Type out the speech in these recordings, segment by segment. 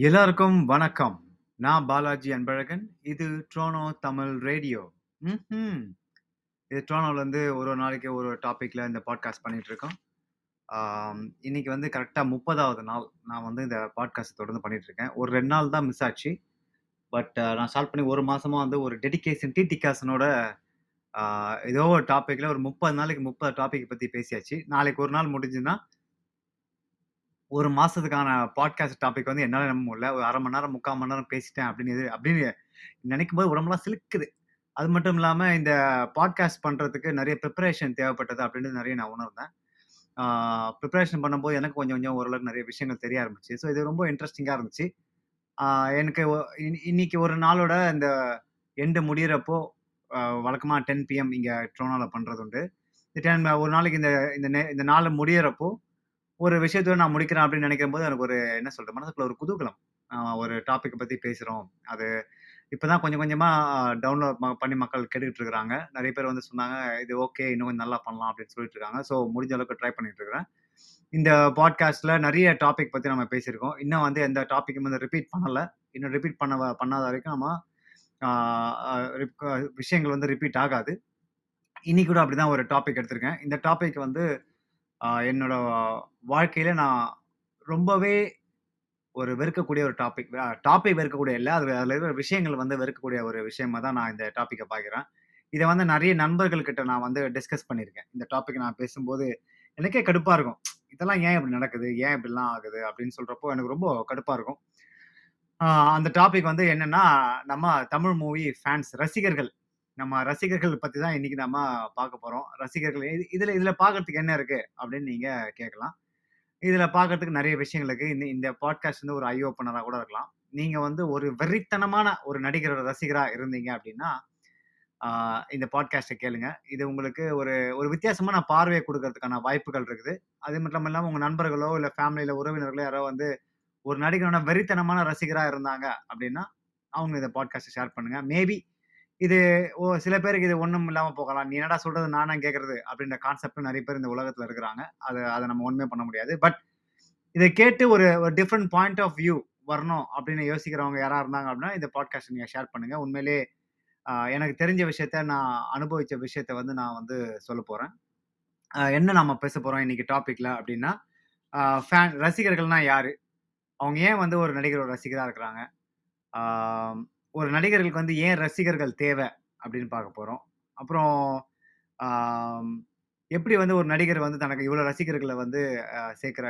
எல்லாருக்கும் வணக்கம். நான் பாலாஜி அன்பழகன். இது ட்ரோனோ தமிழ் ரேடியோ. ம் இது ட்ரோனோலேருந்து ஒரு ஒரு நாளைக்கு ஒரு ஒரு இந்த பாட்காஸ்ட் பண்ணிகிட்ருக்கோம் இன்றைக்கி இன்னைக்கு வந்து கரெக்டாக முப்பதாவது நாள். நான் வந்து இந்த பாட்காஸ்ட் தொடர்ந்து பண்ணிகிட்ருக்கேன் ஒரு ரெண்டு நாள் தான் மிஸ் ஆச்சு. பட் நான் ஸ்டார்ட் பண்ணி ஒரு மாதமாக வந்து ஒரு டெடிகேஷன் டிடிகாஷனோட ஏதோ ஒரு டாப்பிக்கில் ஒரு 30 நாளைக்கு முப்பது டாப்பிக் பற்றி பேசியாச்சு. நாளைக்கு ஒரு நாள் முடிஞ்சுதுன்னா ஒரு மாசத்துக்கான பாட்காஸ்ட் டாபிக் வந்து என்னால நம்ப முடியல. ஒரு அரை மணி நேரம், 3/4 மணி நேரம் பேசிட்டேன் அப்படின்னு இது அப்படின்னு நினைக்கும்போது உடம்புலாம் சிலுக்குது. அது மட்டும் இல்லாமல் இந்த பாட்காஸ்ட் பண்ணுறதுக்கு நிறைய ப்ரிப்பரேஷன் தேவைப்பட்டது அப்படின்னு நிறைய நான் உணர்ந்தேன். ப்ரிப்பரேஷன் பண்ணும்போது எனக்கு கொஞ்சம் கொஞ்சம் ஓரளவுக்கு நிறைய விஷயங்கள் தெரிய ஆரம்பிச்சு. ஸோ இது ரொம்ப இன்ட்ரெஸ்டிங்காக இருந்துச்சு. எனக்கு இன் இன்னைக்கு ஒரு நாளோட இந்த எண்டு முடிகிறப்போ வழக்கமாக டென் பிஎம் இங்கே ட்ரோனாவில் பண்ணுறது உண்டு. டென் ஒரு நாளைக்கு இந்த இந்த இந்த நாள் முடியிறப்போ ஒரு விஷயத்தோட நான் முடிக்கிறேன் அப்படின்னு நெனைக்கும்போது எனக்கு ஒரு என்ன சொல்றது? மனசுக்குள்ள ஒரு குதூகலம். ஒரு டாபிக் பத்தி பேசுறோம். அது இப்பதான் கொஞ்சம் கொஞ்சமா டவுன்லோட் ம பண்ணி மக்கள் கேட்டுக்கிட்டு இருக்காங்க. நிறைய பேர் வந்து சொன்னாங்க, "இது ஓகே. இன்னும் கொஞ்சம் நல்லா பண்ணலாம்." அப்படின்னு சொல்லிட்டு இருக்காங்க. ஸோ முடிஞ்ச அளவுக்கு ட்ரை பண்ணிட்டு இருக்கிறேன். இந்த பாட்காஸ்ட்ல நிறைய டாபிக் பத்தி நம்ம பேசியிருக்கோம். இன்னும் வந்து எந்த டாபிக்கும் வந்து ரிப்பீட் பண்ணல. இன்னும் ரிப்பீட் பண்ண பண்ணாத வரைக்கும் நம்ம விஷயங்கள் வந்து ரிப்பீட் ஆகாது. இன்னைக்கு கூட அப்படிதான் ஒரு டாபிக் எடுத்திருக்கேன். இந்த டாபிக் வந்து என்னோட வாழ்க்கையில நான் ரொம்பவே ஒரு வெறுக்கக்கூடிய ஒரு டாபிக். டாபிக் வெறுக்கக்கூடிய இல்லை அது அதில் இருக்கிற விஷயங்கள் வந்து வெறுக்கக்கூடிய ஒரு விஷயமா தான் நான் இந்த டாப்பிக்கை பார்க்குறேன் இதை வந்து நிறைய நண்பர்கள்கிட்ட நான் வந்து டிஸ்கஸ் பண்ணியிருக்கேன். இந்த டாபிக் நான் பேசும்போது எனக்கே கடுப்பாக இருக்கும். இதெல்லாம் ஏன் இப்படி நடக்குது? ஏன் இப்படிலாம் ஆகுது? அப்படின்னு சொல்கிறப்போ எனக்கு ரொம்ப கடுப்பாக இருக்கும். அந்த டாபிக் வந்து என்னென்னா நம்ம தமிழ் மூவி ஃபேன்ஸ் ரசிகர்கள். நம்ம ரசிகர்கள் பத்தி தான் இன்னைக்கு நம்ம பார்க்க போறோம். ரசிகர்கள் இதில் இதுல இதுல பார்க்கறதுக்கு என்ன இருக்கு? அப்படின்னு நீங்க கேட்கலாம். இதுல பார்க்கறதுக்கு நிறைய விஷயங்கள் இருக்குது இந்த இந்த பாட்காஸ்ட் வந்து ஒரு ஐ ஓப்பனரா கூட இருக்கலாம். நீங்க வந்து ஒரு வெறித்தனமான ஒரு நடிகரோட ரசிகரா இருந்தீங்க அப்படின்னா, இந்த பாட்காஸ்ட்டை கேளுங்க. இது உங்களுக்கு ஒரு ஒரு வித்தியாசமான பார்வையை கொடுக்கறதுக்கான வாய்ப்புகள் இருக்குது. அது மட்டும் இல்லாமல் உங்க நண்பர்களோ, இல்லை ஃபேமிலியில உறவினர்களோ யாரோ வந்து ஒரு நடிகரோட வெறித்தனமான ரசிகரா இருந்தாங்க அப்படின்னா, அவங்க இந்த பாட்காஸ்ட்டை ஷேர் பண்ணுங்க. மேபி இது ஓ சில பேருக்கு இது ஒன்றும் இல்லாமல் போகலாம். "நீ என்னடா சொல்றது? நானா கேட்கறது?" அப்படின்ற கான்செப்ட் நிறைய பேர் இந்த உலகத்தில் இருக்கிறாங்க. அது அதை நம்ம ஒன்றுமே பண்ண முடியாது. பட் இதை கேட்டு ஒரு ஒரு டிஃப்ரெண்ட் பாயிண்ட் ஆஃப் வியூ வரணும் அப்படின்னு யோசிக்கிறவங்க யாராக இருந்தாங்க அப்படின்னா, இந்த பாட்காஸ்ட் நீங்கள் ஷேர் பண்ணுங்க. உண்மையிலேயே எனக்கு தெரிஞ்ச விஷயத்த, நான் அனுபவித்த விஷயத்த வந்து நான் வந்து சொல்ல போகிறேன் என்ன நம்ம பேச போகிறோம் இன்னைக்கு டாப்பிக்கில் அப்படின்னா, ஃபேன் ரசிகர்கள்னா யார் அவங்க ஏன் வந்து ஒரு நடிகர் ஒரு ரசிகராக இருக்கிறாங்க? ஒரு நடிகர்களுக்கு வந்து ஏன் ரசிகர்கள் தேவை அப்படின்னு பார்க்க போகிறோம் அப்புறம் எப்படி வந்து ஒரு நடிகர் வந்து தனக்கு இவ்வளோ ரசிகர்களை வந்து சேர்க்குற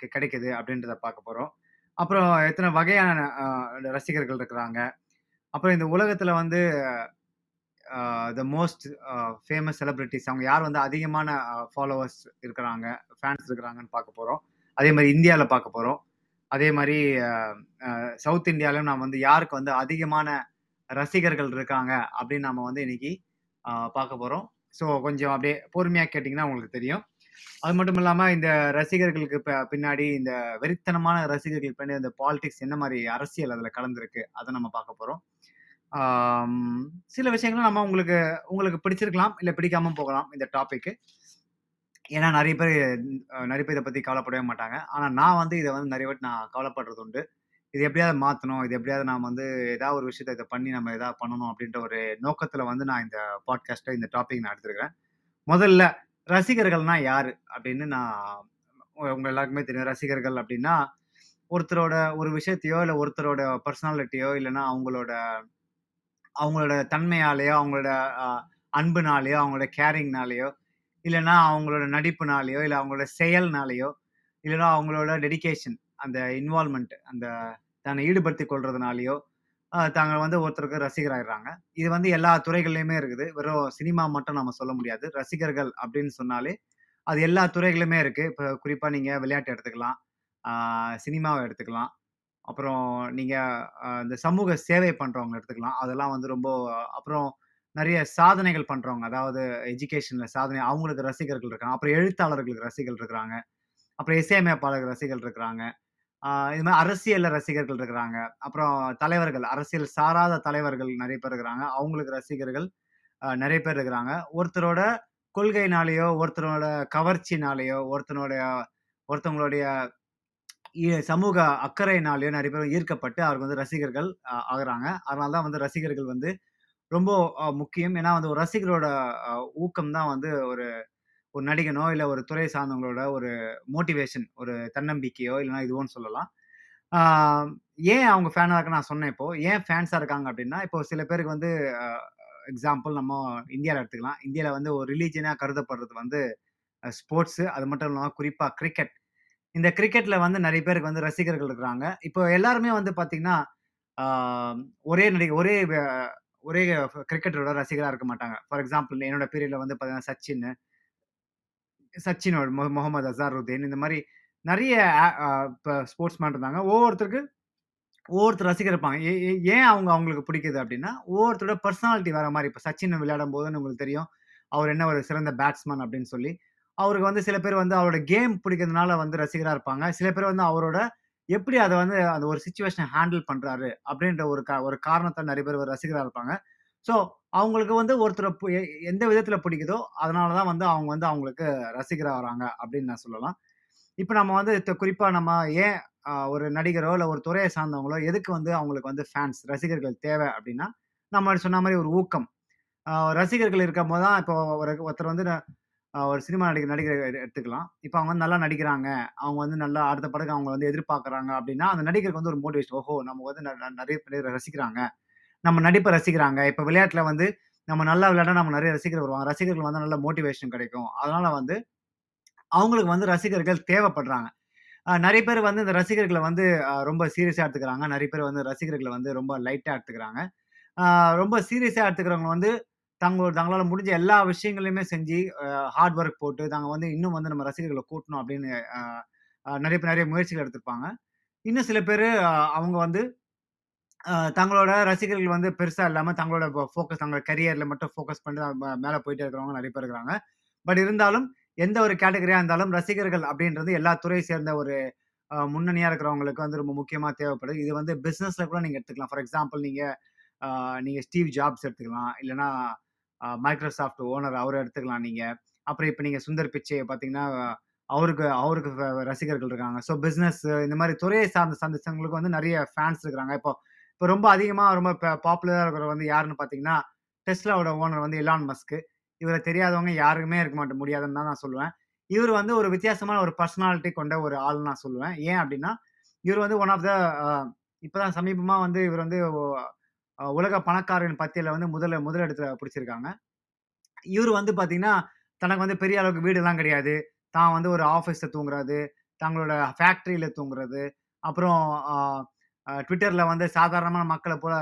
கெ கிடைக்குது அப்படின்றத பார்க்க போகிறோம் அப்புறம் எத்தனை வகையான ரசிகர்கள் இருக்கிறாங்க. அப்புறம் இந்த உலகத்தில் வந்து த மோஸ்ட் ஃபேமஸ் செலிப்ரிட்டிஸ் அவங்க யார் வந்து அதிகமான ஃபாலோவர்ஸ் இருக்கிறாங்க, ஃபேன்ஸ் இருக்கிறாங்கன்னு பார்க்க போகிறோம் அதே மாதிரி இந்தியாவில் பார்க்கப் போகிறோம் அதே மாதிரி சவுத் இந்தியாவிலும் நாம் வந்து யாருக்கு வந்து அதிகமான ரசிகர்கள் இருக்காங்க அப்படின்னு நம்ம வந்து இன்னைக்கு பார்க்க போகிறோம் ஸோ கொஞ்சம் அப்படியே பொறுமையாக கேட்டிங்கன்னா உங்களுக்கு தெரியும். அது மட்டும் இல்லாமல் இந்த ரசிகர்களுக்கு இப்போ பின்னாடி இந்த வெறித்தனமான ரசிகர்கள் பின்னாடி இந்த பாலிடிக்ஸ் என்ன மாதிரி அரசியல் அதில் கலந்துருக்கு அதை நம்ம பார்க்க போகிறோம் சில விஷயங்களும் நம்ம உங்களுக்கு உங்களுக்கு பிடிச்சிருக்கலாம், இல்லை பிடிக்காம போகலாம் இந்த டாபிக்கு. ஏன்னா நிறைய பேர் நிறைய பேர் இதை பற்றி கவலைப்படவே மாட்டாங்க. ஆனால் நான் வந்து இதை வந்து நிறைய வாட்டி நான் கவலைப்படுறது உண்டு. இது எப்படியாவது மாற்றணும் இது எப்படியாவது நாம் வந்து ஏதாவது ஒரு விஷயத்த இதை பண்ணி நம்ம எதாவது பண்ணணும் அப்படின்ற ஒரு நோக்கத்தில் வந்து நான் இந்த பாட்காஸ்ட்டை இந்த டாபிக் நான் எடுத்துருக்கிறேன் முதல்ல ரசிகர்கள்னா யார் அப்படின்னு நான் உங்க எல்லாருக்குமே தெரியும். ரசிகர்கள் அப்படின்னா, ஒருத்தரோட ஒரு விஷயத்தையோ, இல்லை ஒருத்தரோட பர்சனாலிட்டியோ இல்லைன்னா அவங்களோட அவங்களோட தன்மையாலேயோ அவங்களோட அன்புனாலேயோ அவங்களோட கேரிங்னாலேயோ இல்லைன்னா அவங்களோட நடிப்புனாலேயோ இல்லை அவங்களோட செயல்னாலேயோ இல்லைன்னா அவங்களோட டெடிகேஷன் அந்த இன்வால்மெண்ட் அந்த தன்னை ஈடுபடுத்தி கொள்றதுனாலயோ, தாங்கள் தாங்க வந்து ஒருத்தருக்கு ரசிகராயிடுறாங்க. இது வந்து எல்லா துறைகள்லையுமே இருக்குது. வெறும் சினிமா மட்டும் நம்ம சொல்ல முடியாது. ரசிகர்கள் அப்படின்னு சொன்னாலே, அது எல்லா துறைகளுமே இருக்குது இப்போ குறிப்பாக நீங்கள் விளையாட்டு எடுத்துக்கலாம். சினிமாவை எடுத்துக்கலாம். அப்புறம் நீங்கள் இந்த சமூக சேவை பண்ணுறவங்க எடுத்துக்கலாம். அதெல்லாம் வந்து ரொம்ப அப்புறம் நிறைய சாதனைகள் பண்றவங்க. அதாவது எஜுகேஷன்ல சாதனை அவங்களுக்கு ரசிகர்கள் இருக்காங்க. அப்புறம் எழுத்தாளர்களுக்கு ரசிகர்கள் இருக்கிறாங்க. அப்புறம் இசையமைப்பாளர்கள் ரசிகர்கள் இருக்கிறாங்க. இது மாதிரி அரசியல்ல ரசிகர்கள் இருக்கிறாங்க. அப்புறம் தலைவர்கள், அரசியல் சாராத தலைவர்கள் நிறைய பேர் இருக்கிறாங்க. அவங்களுக்கு ரசிகர்கள் நிறைய பேர் இருக்கிறாங்க. ஒருத்தரோட கொள்கைனாலேயோ ஒருத்தரோட கவர்ச்சினாலேயோ ஒருத்தனுடைய ஒருத்தவங்களுடைய சமூக அக்கறையினாலேயோ நிறைய பேர் ஈர்க்கப்பட்டு அவருக்கு வந்து ரசிகர்கள் ஆகிறாங்க அதனால தான் வந்து ரசிகர்கள் வந்து ரொம்ப முக்கியம். ஏன்னா வந்து ஒரு ரசிகரோட ஊக்கம் தான் வந்து ஒரு ஒரு நடிகனோ, இல்லை ஒரு துறை சார்ந்தவங்களோட ஒரு மோட்டிவேஷன், ஒரு தன்னம்பிக்கையோ இல்லைன்னா இதுவோன்னு சொல்லலாம். ஏன் அவங்க ஃபேனாக இருக்க நான் சொன்னேன் இப்போ. ஏன் ஃபேன்ஸாக இருக்காங்க அப்படின்னா இப்போ சில பேருக்கு வந்து எக்ஸாம்பிள் நம்ம இந்தியாவில் எடுத்துக்கலாம். இந்தியாவில் வந்து ஒரு ரிலீஜியனாக கருதப்படுறது வந்து ஸ்போர்ட்ஸு. அது மட்டும் இல்லாமல் குறிப்பாக கிரிக்கெட். இந்த கிரிக்கெட்டில் வந்து நிறைய பேருக்கு வந்து ரசிகர்கள் இருக்கிறாங்க. இப்போ எல்லாருமே வந்து பார்த்திங்கன்னா ஒரே நடிகை ஒரே ஒரே கிரிக்கெட்டரோட ரசிகராக இருக்க மாட்டாங்க. ஃபார் எக்ஸாம்பிள் என்னோட பீரியடில் வந்து பார்த்தீங்கன்னா, சச்சின் சச்சின், மொ முகமது அசாருதீன் இந்த மாதிரி நிறைய இப்போ ஸ்போர்ட்ஸ் மேன் ஸ்போர்ட்ஸ்மேன் இருந்தாங்க. ஒவ்வொருத்தருக்கு ஒவ்வொருத்தர் ரசிகர் இருப்பாங்க. ஏ ஏன் அவங்க அவங்களுக்கு பிடிக்குது அப்படின்னா ஒவ்வொருத்தரோட பர்சனாலிட்டி வேற மாதிரி இப்போ சச்சின் விளையாடும்போதுன்னு உங்களுக்கு தெரியும். அவர் என்ன ஒரு சிறந்த பேட்ஸ்மேன் அப்படின்னு சொல்லி. அவருக்கு வந்து சில பேர் வந்து அவரோட கேம் பிடிக்கிறதுனால வந்து ரசிகராக இருப்பாங்க. சில பேர் வந்து அவரோட எப்படி அதை வந்து அந்த ஒரு சுச்சுவேஷனை ஹேண்டில் பண்ணுறாரு அப்படின்ற ஒரு கா ஒரு காரணத்தை நிறைய பேர் ரசிகராக இருப்பாங்க. ஸோ அவங்களுக்கு வந்து ஒருத்தர் பு எ எந்த விதத்தில் பிடிக்குதோ, அதனால தான் வந்து அவங்க வந்து அவங்களுக்கு ரசிகராக வராங்க அப்படின்னு நான் சொல்லலாம். இப்போ நம்ம வந்து குறிப்பாக நம்ம ஏன் ஒரு நடிகரோ, இல்லை ஒரு துறையை சார்ந்தவங்களோ எதுக்கு வந்து அவங்களுக்கு வந்து ஃபேன்ஸ் ரசிகர்கள் தேவை அப்படின்னா நம்ம சொன்ன மாதிரி ஒரு ஊக்கம். ரசிகர்கள் ரசிகர்கள் இருக்கும்போது தான் இப்போ ஒரு ஒருத்தர் வந்து ஒரு சினிமா நடிக்க நடிக்கிற எடுத்துக்கலாம். இப்போ அவங்க வந்து நல்லா நடிக்கிறாங்க. அவங்க வந்து நல்லா அடுத்த படகு அவங்க வந்து எதிர்பார்க்குறாங்க அப்படின்னா அந்த நடிகருக்கு வந்து ஒரு மோட்டிவேஷன். ஓஹோ! நம்ம வந்து நிறைய பேர் ரசிக்கிறாங்க. நம்ம நடிப்பை ரசிக்கிறாங்க. இப்போ விளையாட்டில் வந்து நம்ம நல்லா விளையாட நம்ம நிறைய ரசிகர் வருவாங்க. ரசிகர்கள் வந்து நல்ல மோட்டிவேஷன் கிடைக்கும். அதனால வந்து அவங்களுக்கு வந்து ரசிகர்கள் தேவைப்படுறாங்க. நிறைய பேர் வந்து இந்த ரசிகர்களை வந்து ரொம்ப சீரியஸாக எடுத்துக்கிறாங்க. நிறைய பேர் வந்து ரசிகர்களை வந்து ரொம்ப லைட்டாக எடுத்துக்கிறாங்க. ரொம்ப சீரியஸாக எடுத்துக்கிறவங்க வந்து தங்க தங்களால் முடிஞ்ச எல்லா விஷயங்களையுமே செஞ்சு ஹார்ட் ஒர்க் போட்டு தாங்க வந்து இன்னும் வந்து நம்ம ரசிகர்களை கூட்டணும் அப்படின்னு நிறைய நிறைய பேர் முயற்சிகள் எடுத்திருப்பாங்க. இன்னும் சில பேர் அவங்க வந்து தங்களோட ரசிகர்கள் வந்து பெருசாக இல்லாமல் தங்களோட ஃபோக்கஸ் தங்களோட கரியரில் மட்டும் ஃபோக்கஸ் பண்ணி மேலே போயிட்டே இருக்கிறவங்க நிறைய பேர் இருக்கிறாங்க. பட் இருந்தாலும் எந்த ஒரு கேட்டகரியாக இருந்தாலும் ரசிகர்கள் அப்படின்றது எல்லா துறையை சேர்ந்த ஒரு முன்னணியாக இருக்கிறவங்களுக்கு வந்து ரொம்ப முக்கியமாக தேவைப்படுது. இது வந்து பிஸ்னஸில் கூட நீங்கள் எடுத்துக்கலாம். ஃபார் எக்ஸாம்பிள் நீங்கள் நீங்கள் ஸ்டீவ் ஜாப்ஸ் எடுத்துக்கலாம். இல்லைன்னா மைக்ரோசாஃப்ட் ஓனர் அவரை எடுத்துக்கலாம் நீங்க. அப்புறம் இப்ப நீங்க சுந்தர் பிச்சையை பார்த்தீங்கன்னா, அவருக்கு அவருக்கு ரசிகர்கள் இருக்காங்க. ஸோ பிஸ்னஸ் இந்த மாதிரி துறையை சார்ந்த சந்தித்தவங்களுக்கு வந்து நிறைய ஃபேன்ஸ் இருக்கிறாங்க. இப்போ இப்போ ரொம்ப அதிகமாக ரொம்ப பாப்புலராக இருக்கிற வந்து யாருன்னு பார்த்தீங்கன்னா, டெஸ்லாவோட ஓனர் வந்து எலான் மஸ்க்கு இவரை தெரியாதவங்க யாருக்குமே இருக்க மாட்ட முடியாதுன்னு தான் நான் சொல்லுவேன். இவர் வந்து ஒரு வித்தியாசமான ஒரு பர்சனாலிட்டி கொண்ட ஒரு ஆள்னு நான் சொல்லுவேன். ஏன் அப்படின்னா இவர் வந்து ஒன் ஆஃப் த இப்போ தான் சமீபமாக வந்து இவர் வந்து உலக பணக்காரன் பத்தியில் வந்து முதல்ல முதலிடத்தில் பிடிச்சிருக்காங்க. இவர் வந்து பார்த்தீங்கன்னா, தனக்கு வந்து பெரிய அளவுக்கு வீடுலாம் கிடையாது. தான் வந்து ஒரு ஆஃபீஸில் தூங்குறது, தங்களோட ஃபேக்ட்ரியில் தூங்குறது, அப்புறம் ட்விட்டரில் வந்து சாதாரணமான மக்களை போல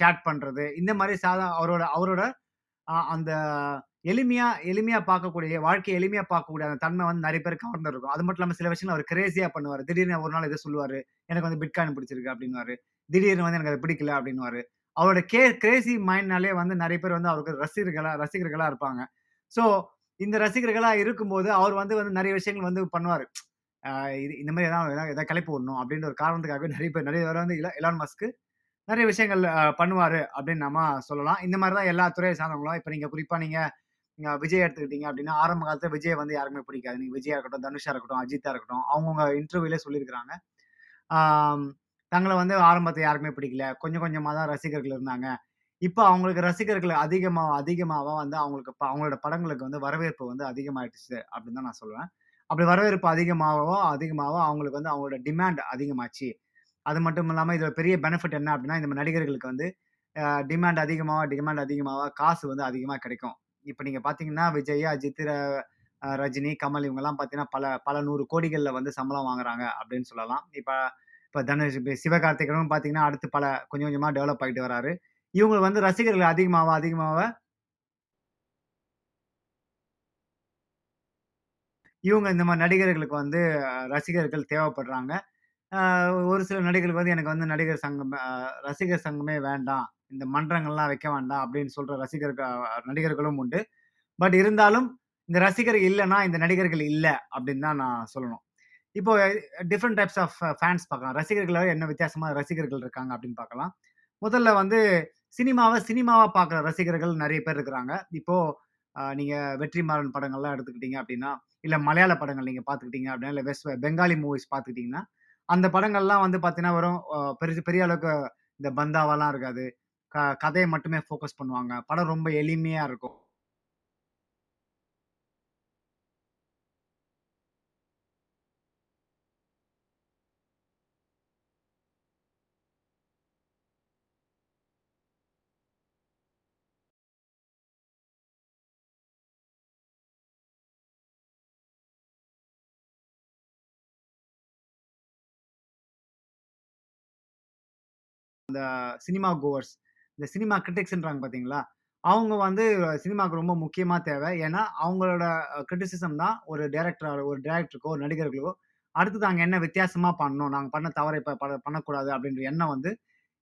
சேட் பண்ணுறது இந்த மாதிரி சாதா அவரோட அவரோட அந்த எளிமையாக எளிமையாக பார்க்கக்கூடிய வாழ்க்கையை எளிமையாக பார்க்கக்கூடிய அந்த தன்மை வந்து நிறைய பேர் கவர்ந்திருக்கும். அது மட்டும் இல்லாமல் சில விஷயங்கள அவர் கிரேசியாக பண்ணுவார் திடீர்னு ஒரு நாள் இதை சொல்லுவார் எனக்கு வந்து பிட்காயின் பிடிச்சிருக்கு அப்டின்னுவாரு. திடீர்னு வந்து எனக்கு அது பிடிக்கல அப்டின்னுவாரு. அவரோட கே கிரேசி மைண்ட்னாலே வந்து நிறைய பேர் வந்து அவருக்கு ரசிகர்களா ரசிகர்களா இருப்பாங்க. ஸோ இந்த ரசிகர்களா இருக்கும்போது, அவர் வந்து வந்து நிறைய விஷயங்கள் வந்து பண்ணுவார் இது இந்த மாதிரி ஏதாவது ஏதாவது கிளப்பி விடணும் அப்படின்ற ஒரு காரணத்துக்காகவே நிறைய பேர் நிறைய பேர் வந்து எல எலான் மஸ்க்கு நிறைய விஷயங்கள் பண்ணுவார் அப்படின்னு நம்ம சொல்லலாம். இந்த மாதிரி தான் எல்லா துறையை சார்ந்தவங்களும் இப்போ நீங்கள் குறிப்பாக நீங்கள் நீங்கள் விஜய் எடுத்துக்கிட்டீங்க அப்படின்னா ஆரம்ப காலத்தில் விஜய் வந்து யாருக்குமே பிடிக்காது. நீங்கள் விஜயா இருக்கட்டும், தனுஷா இருக்கட்டும், அஜித்தா இருக்கட்டும், அவங்கவுங்க இன்டர்வியூலே சொல்லியிருக்கிறாங்க. தங்களை வந்து ஆரம்பத்தை யாருக்குமே பிடிக்கல. கொஞ்சம் கொஞ்சமாக தான் ரசிகர்கள் இருந்தாங்க. இப்போ அவங்களுக்கு ரசிகர்கள் அதிகமாக அதிகமாக வந்து அவங்களுக்கு அவங்களோட படங்களுக்கு வந்து வரவேற்பு வந்து அதிகமாயிடுச்சு அப்படின்னு தான் நான் சொல்லுவேன். அப்படி வரவேற்பு அதிகமாகவோ அதிகமாகவோ அவங்களுக்கு வந்து அவங்களோட டிமாண்ட் அதிகமாச்சு. அது மட்டும் இல்லாமல் இதில் பெரிய பெனிஃபிட் என்ன அப்படின்னா இந்த நடிகர்களுக்கு வந்து டிமாண்ட் அதிகமாக டிமாண்ட் அதிகமாக காசு வந்து அதிகமாக கிடைக்கும். இப்போ நீங்கள் பார்த்தீங்கன்னா, விஜய், அஜித், ரஜினி, கமல் இவங்கெல்லாம் பார்த்தீங்கன்னா, பல பல நூறு கோடிகளில் வந்து சம்பளம் வாங்குறாங்க அப்படின்னு சொல்லலாம். இப்போ இப்போ தனுஷ், இப்போ சிவகார்த்திகேயனும் பார்த்தீங்கன்னா, அடுத்து பல கொஞ்சம் கொஞ்சமாக டெவலப் ஆகிட்டு வராரு. இவங்க வந்து ரசிகர்கள் அதிகமாக அதிகமாக இவங்க இந்த மாதிரி நடிகர்களுக்கு வந்து ரசிகர்கள் தேவைப்படுறாங்க. ஒரு சில நடிகர்களுக்கு வந்து எனக்கு வந்து நடிகர் சங்கம் ரசிகர் சங்கமே வேண்டாம். இந்த மன்றங்கள்லாம் வைக்க வேண்டாம் அப்படின்னு சொல்கிற ரசிகர்கள் நடிகர்களும் உண்டு. பட் இருந்தாலும் இந்த ரசிகர் இல்லைன்னா இந்த நடிகர்கள் இல்லை அப்படின்னு தான் நான் சொல்லணும். இப்போ டிஃப்ரெண்ட் டைப்ஸ் ஆஃப் ஃபேன்ஸ் பார்க்கலாம். ரசிகர்கள் என்ன வித்தியாசமாக ரசிகர்கள் இருக்காங்க அப்படின்னு பார்க்கலாம். முதல்ல வந்து சினிமாவை சினிமாவாக பார்க்குற ரசிகர்கள் நிறைய பேர் இருக்கிறாங்க. இப்போது நீங்கள் வெற்றிமாறன் படங்கள்லாம் எடுத்துக்கிட்டீங்க அப்படின்னா, இல்லை மலையாள படங்கள் நீங்கள் பார்த்துக்கிட்டீங்க அப்படின்னா, இல்லை வெஸ்ட் பெங்காலி மூவிஸ் பார்த்துக்கிட்டிங்கன்னா அந்த படங்கள்லாம் வந்து பார்த்தீங்கன்னா, வரும் பெரிய பெரிய அளவுக்கு இந்த பந்தாவாலாம் இருக்காது. க கதையை மட்டுமே ஃபோக்கஸ் பண்ணுவாங்க. படம் ரொம்ப எளிமையாக இருக்கும். அந்த சினிமா கோவர்ஸ், இந்த சினிமா கிரிட்டிக்ஸ்ன்றாங்க பார்த்தீங்களா? அவங்க வந்து சினிமாவுக்கு ரொம்ப முக்கியமாக தேவை. ஏன்னா, அவங்களோட கிரிட்டிசிசம் தான் ஒரு டேரக்டராக ஒரு டேரக்டருக்கோ ஒரு நடிகர்களுக்கோ, அடுத்தது நாங்கள் என்ன வித்தியாசமாக பண்ணணும்? நாங்கள் பண்ண தவறை இப்போ பண்ணக்கூடாது அப்படின்ற எண்ணம் வந்து,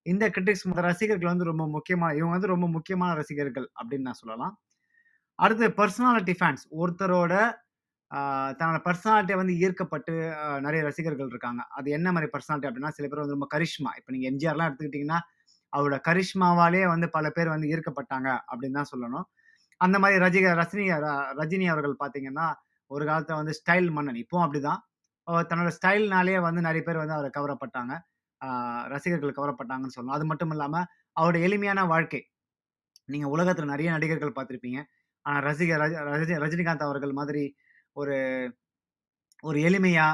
இந்த கிரிட்டிக்ஸ் ரசிகர்கள் வந்து ரொம்ப முக்கியமான இவங்க வந்து ரொம்ப முக்கியமான ரசிகர்கள் அப்படின்னு நான் சொல்லலாம். அடுத்து பர்சனாலிட்டி ஃபேன்ஸ். ஒருத்தரோட தன்னோட பர்சனாலிட்டியை வந்து ஈர்க்கப்பட்டு நிறைய ரசிகர்கள் இருக்காங்க. அது என்ன மாதிரி பர்சனாலிட்டி அப்படின்னா, சில பேர் வந்து ரொம்ப கரிஷ்மா. இப்போ நீங்கள் எம்ஜிஆர்லாம் எடுத்துக்கிட்டிங்கன்னா அவரோட கரிஷ்மாவாலே வந்து பல பேர் வந்து ஈர்க்கப்பட்டாங்க அப்படின்னு தான் சொல்லணும். அந்த மாதிரி ரஜிக ரஜினி ரஜினி அவர்கள் பார்த்தீங்கன்னா, ஒரு காலத்தில் வந்து ஸ்டைல் மன்னன். இப்போவும் அப்படிதான். அ தன்னோட ஸ்டைல்னாலேயே வந்து நிறைய பேர் வந்து அவரை கவரப்பட்டாங்க. ரசிகர்கள் கவரப்பட்டாங்கன்னு சொல்லணும் அது மட்டும் இல்லாமல் அவரோட எளிமையான வாழ்க்கை. நீங்கள் உலகத்தில் நிறைய நடிகர்கள் பார்த்துருப்பீங்க ஆனால் ரசிகர் ரஜ ரஜினிகாந்த் அவர்கள் மாதிரி ஒரு ஒரு எளிமையா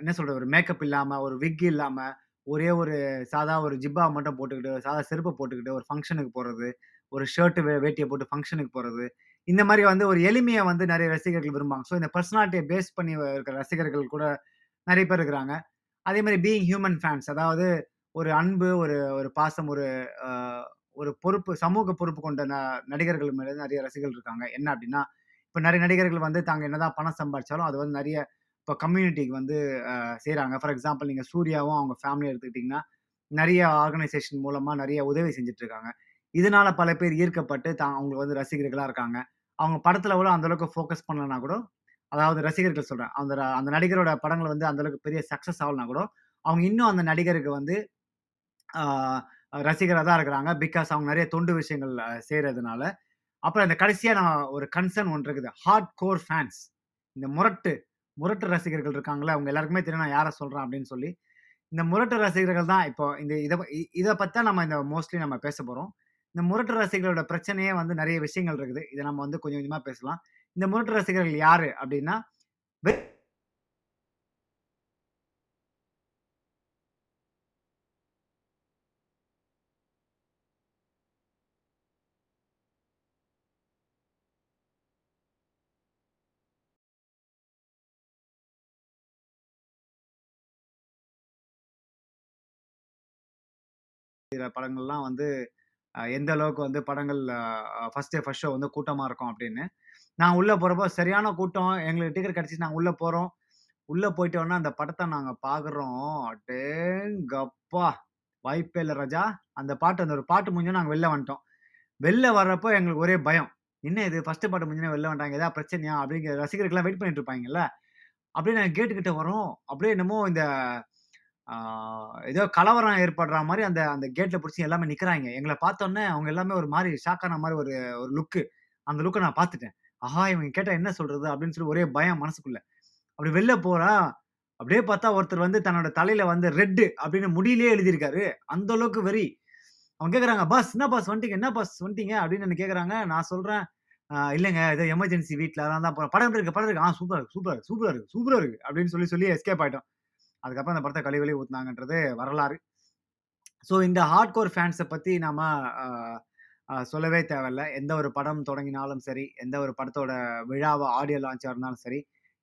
என்ன சொல்றது? ஒரு மேக்கப் இல்லாம, ஒரு விக் இல்லாம, ஒரே ஒரு சாதா ஒரு ஜிப்பா மட்டும் போட்டுக்கிட்டு, சாதா செருப்பை போட்டுக்கிட்டு ஒரு ஃபங்க்ஷனுக்கு போறது. ஒரு ஷர்ட் வே போட்டு ஃபங்க்ஷனுக்கு போறது. இந்த மாதிரி வந்து ஒரு எளிமையை வந்து நிறைய ரசிகர்கள் விரும்புவாங்க. ஸோ இந்த பர்சனாலிட்டியை பேஸ் பண்ணி இருக்கிற ரசிகர்கள் கூட நிறைய பேர் இருக்கிறாங்க. அதே மாதிரி பீயிங் ஹியூமன் ஃபேன்ஸ் அதாவது ஒரு அன்பு, ஒரு ஒரு பாசம், ஒரு ஒரு பொறுப்பு, சமூக பொறுப்பு கொண்ட ந நடிகர்கள் மேலே நிறைய ரசிகர்கள் இருக்காங்க. என்ன அப்படின்னா இப்போ நிறைய நடிகர்கள் வந்து தாங்க என்னதான் பணம் சம்பாதிச்சாலும் அது வந்து நிறைய இப்போ கம்யூனிட்டிக்கு வந்து செய்கிறாங்க ஃபார் எக்ஸாம்பிள் நீங்கள் சூர்யாவும் அவங்க ஃபேமிலியை எடுத்துக்கிட்டிங்கன்னா நிறைய ஆர்கனைசேஷன் மூலமாக நிறைய உதவி செஞ்சுட்டு இருக்காங்க. இதனால பல பேர் ஈர்க்கப்பட்டு தான் அவங்களுக்கு வந்து ரசிகர்களாக இருக்காங்க. அவங்க படத்துல கூட அந்த அளவுக்கு ஃபோக்கஸ் பண்ணலனா கூட, அதாவது ரசிகர்கள் சொல்கிறேன் அந்த அந்த நடிகரோட படங்கள் வந்து அந்தளவுக்கு பெரிய சக்ஸஸ் ஆகலனா கூட, அவங்க இன்னும் அந்த நடிகருக்கு வந்து ரசிகராக தான் இருக்கிறாங்க. பிகாஸ் அவங்க நிறைய தொண்டு விஷயங்கள் செய்கிறதுனால அப்புறம் இந்த கடைசியா நான் ஒரு கன்சர்ன் ஒன்று இருக்குது. Hard core fans. இந்த முரட்டு முரட்டு ரசிகர்கள் இருக்காங்களே அவங்க எல்லாருக்குமே தெரியும் நான் யாரை சொல்றேன் அப்படின்னு சொல்லி. இந்த முரட்டு ரசிகர்கள் தான் இப்போ இந்த இதை இதை பற்றி பத்தி தான் நம்ம இந்த மோஸ்ட்லி நம்ம பேச போறோம். இந்த முரட்டு ரசிகர்களோட பிரச்சனையே வந்து நிறைய விஷயங்கள் இருக்குது. இதை நம்ம வந்து கொஞ்சம் கொஞ்சமா பேசலாம். இந்த முரட்டு ரசிகர்கள் யாரு அப்படின்னா, வெ படங்கள்லாம் வந்து எந்த அளவுக்கு வந்து படங்கள் ஃபர்ஸ்ட் டே ஃபர்ஸ்ட் ஷோ வந்து கூட்டமாக இருக்கும் அப்படின்னு. நான் உள்ளே போகிறப்போ சரியான கூட்டம். எங்களுக்கு டிக்கெட் கிடச்சி நாங்கள் உள்ளே போகிறோம் உள்ளே போயிட்டோன்னா அந்த படத்தை நாங்கள் பார்க்குறோம். அடேங்கப்பா! வாய்ப்பே இல்லை ராஜா. அந்த பாட்டு அந்த ஒரு பாட்டு முடிஞ்சோனே நாங்கள் வெளில வந்துட்டோம். வெளில வர்றப்போ எங்களுக்கு ஒரே பயம். என்ன இது ஃபஸ்ட்டு பாட்டு முடிஞ்சோனே வெளில வந்துட்டாங்க. ஏதாவது பிரச்சனையா? அப்படிங்கிற ரசிகர்கள்லாம் வெயிட் பண்ணிட்டு இருப்பாங்கல்ல அப்படியே நாங்கள் கேட்டுக்கிட்ட வரோம். அப்படியே என்னமோ இந்த ஏதோ கலவரம் ஏற்படுற மாதிரி அந்த அந்த கேட்ல பிடிச்சி எல்லாமே நிக்கிறாங்க எங்களை பார்த்தோன்னே அவங்க எல்லாமே ஒரு மாதிரி ஷாக்கான மாதிரி ஒரு ஒரு லுக்கு. அந்த லுக்கை நான் பார்த்துட்டேன். ஆஹா! இவங்க கேட்டா என்ன சொல்றது? அப்படின்னு சொல்லி ஒரே பயம் மனசுக்குள்ள. அப்படி வெளில போறா அப்படியே பார்த்தா ஒருத்தர் வந்து தன்னோட தலையில வந்து ரெட்டு அப்படின்னு முடியிலேயே எழுதியிருக்காரு. அந்த அளவுக்கு வெறி. அவங்க கேட்குறாங்க "பாஸ் என்ன பாஸ் வந்துட்டீங்க? என்ன பாஸ் வந்துட்டீங்க?" அப்படின்னு என்ன கேட்குறாங்க நான் சொல்றேன், இல்லைங்க ஏதோ எமர்ஜென்சி வீட்டில் அதான் தான் "படம் இருக்கு? படம் இருக்கு?" "ஆ சூப்பர் இருக்கு, சூப்பராக இருக்கு, சூப்பரா இருக்கு, சூப்பரா இருக்கு." அப்படின்னு சொல்லி சொல்லி எஸ்கேப் ஆயிட்டோம். அதுக்கப்புறம் அந்த படத்தை கழுவி கழுவி ஊத்துனாங்கன்றது வரலாறு. ஸோ இந்த ஹார்ட் கோர் ஃபேன்ஸை பற்றி நாம் சொல்லவே தேவையில்ல. எந்த ஒரு படம் தொடங்கினாலும் சரி, எந்த ஒரு படத்தோட விழாவை ஆடியோ லான்ச்சாக இருந்தாலும் சரி,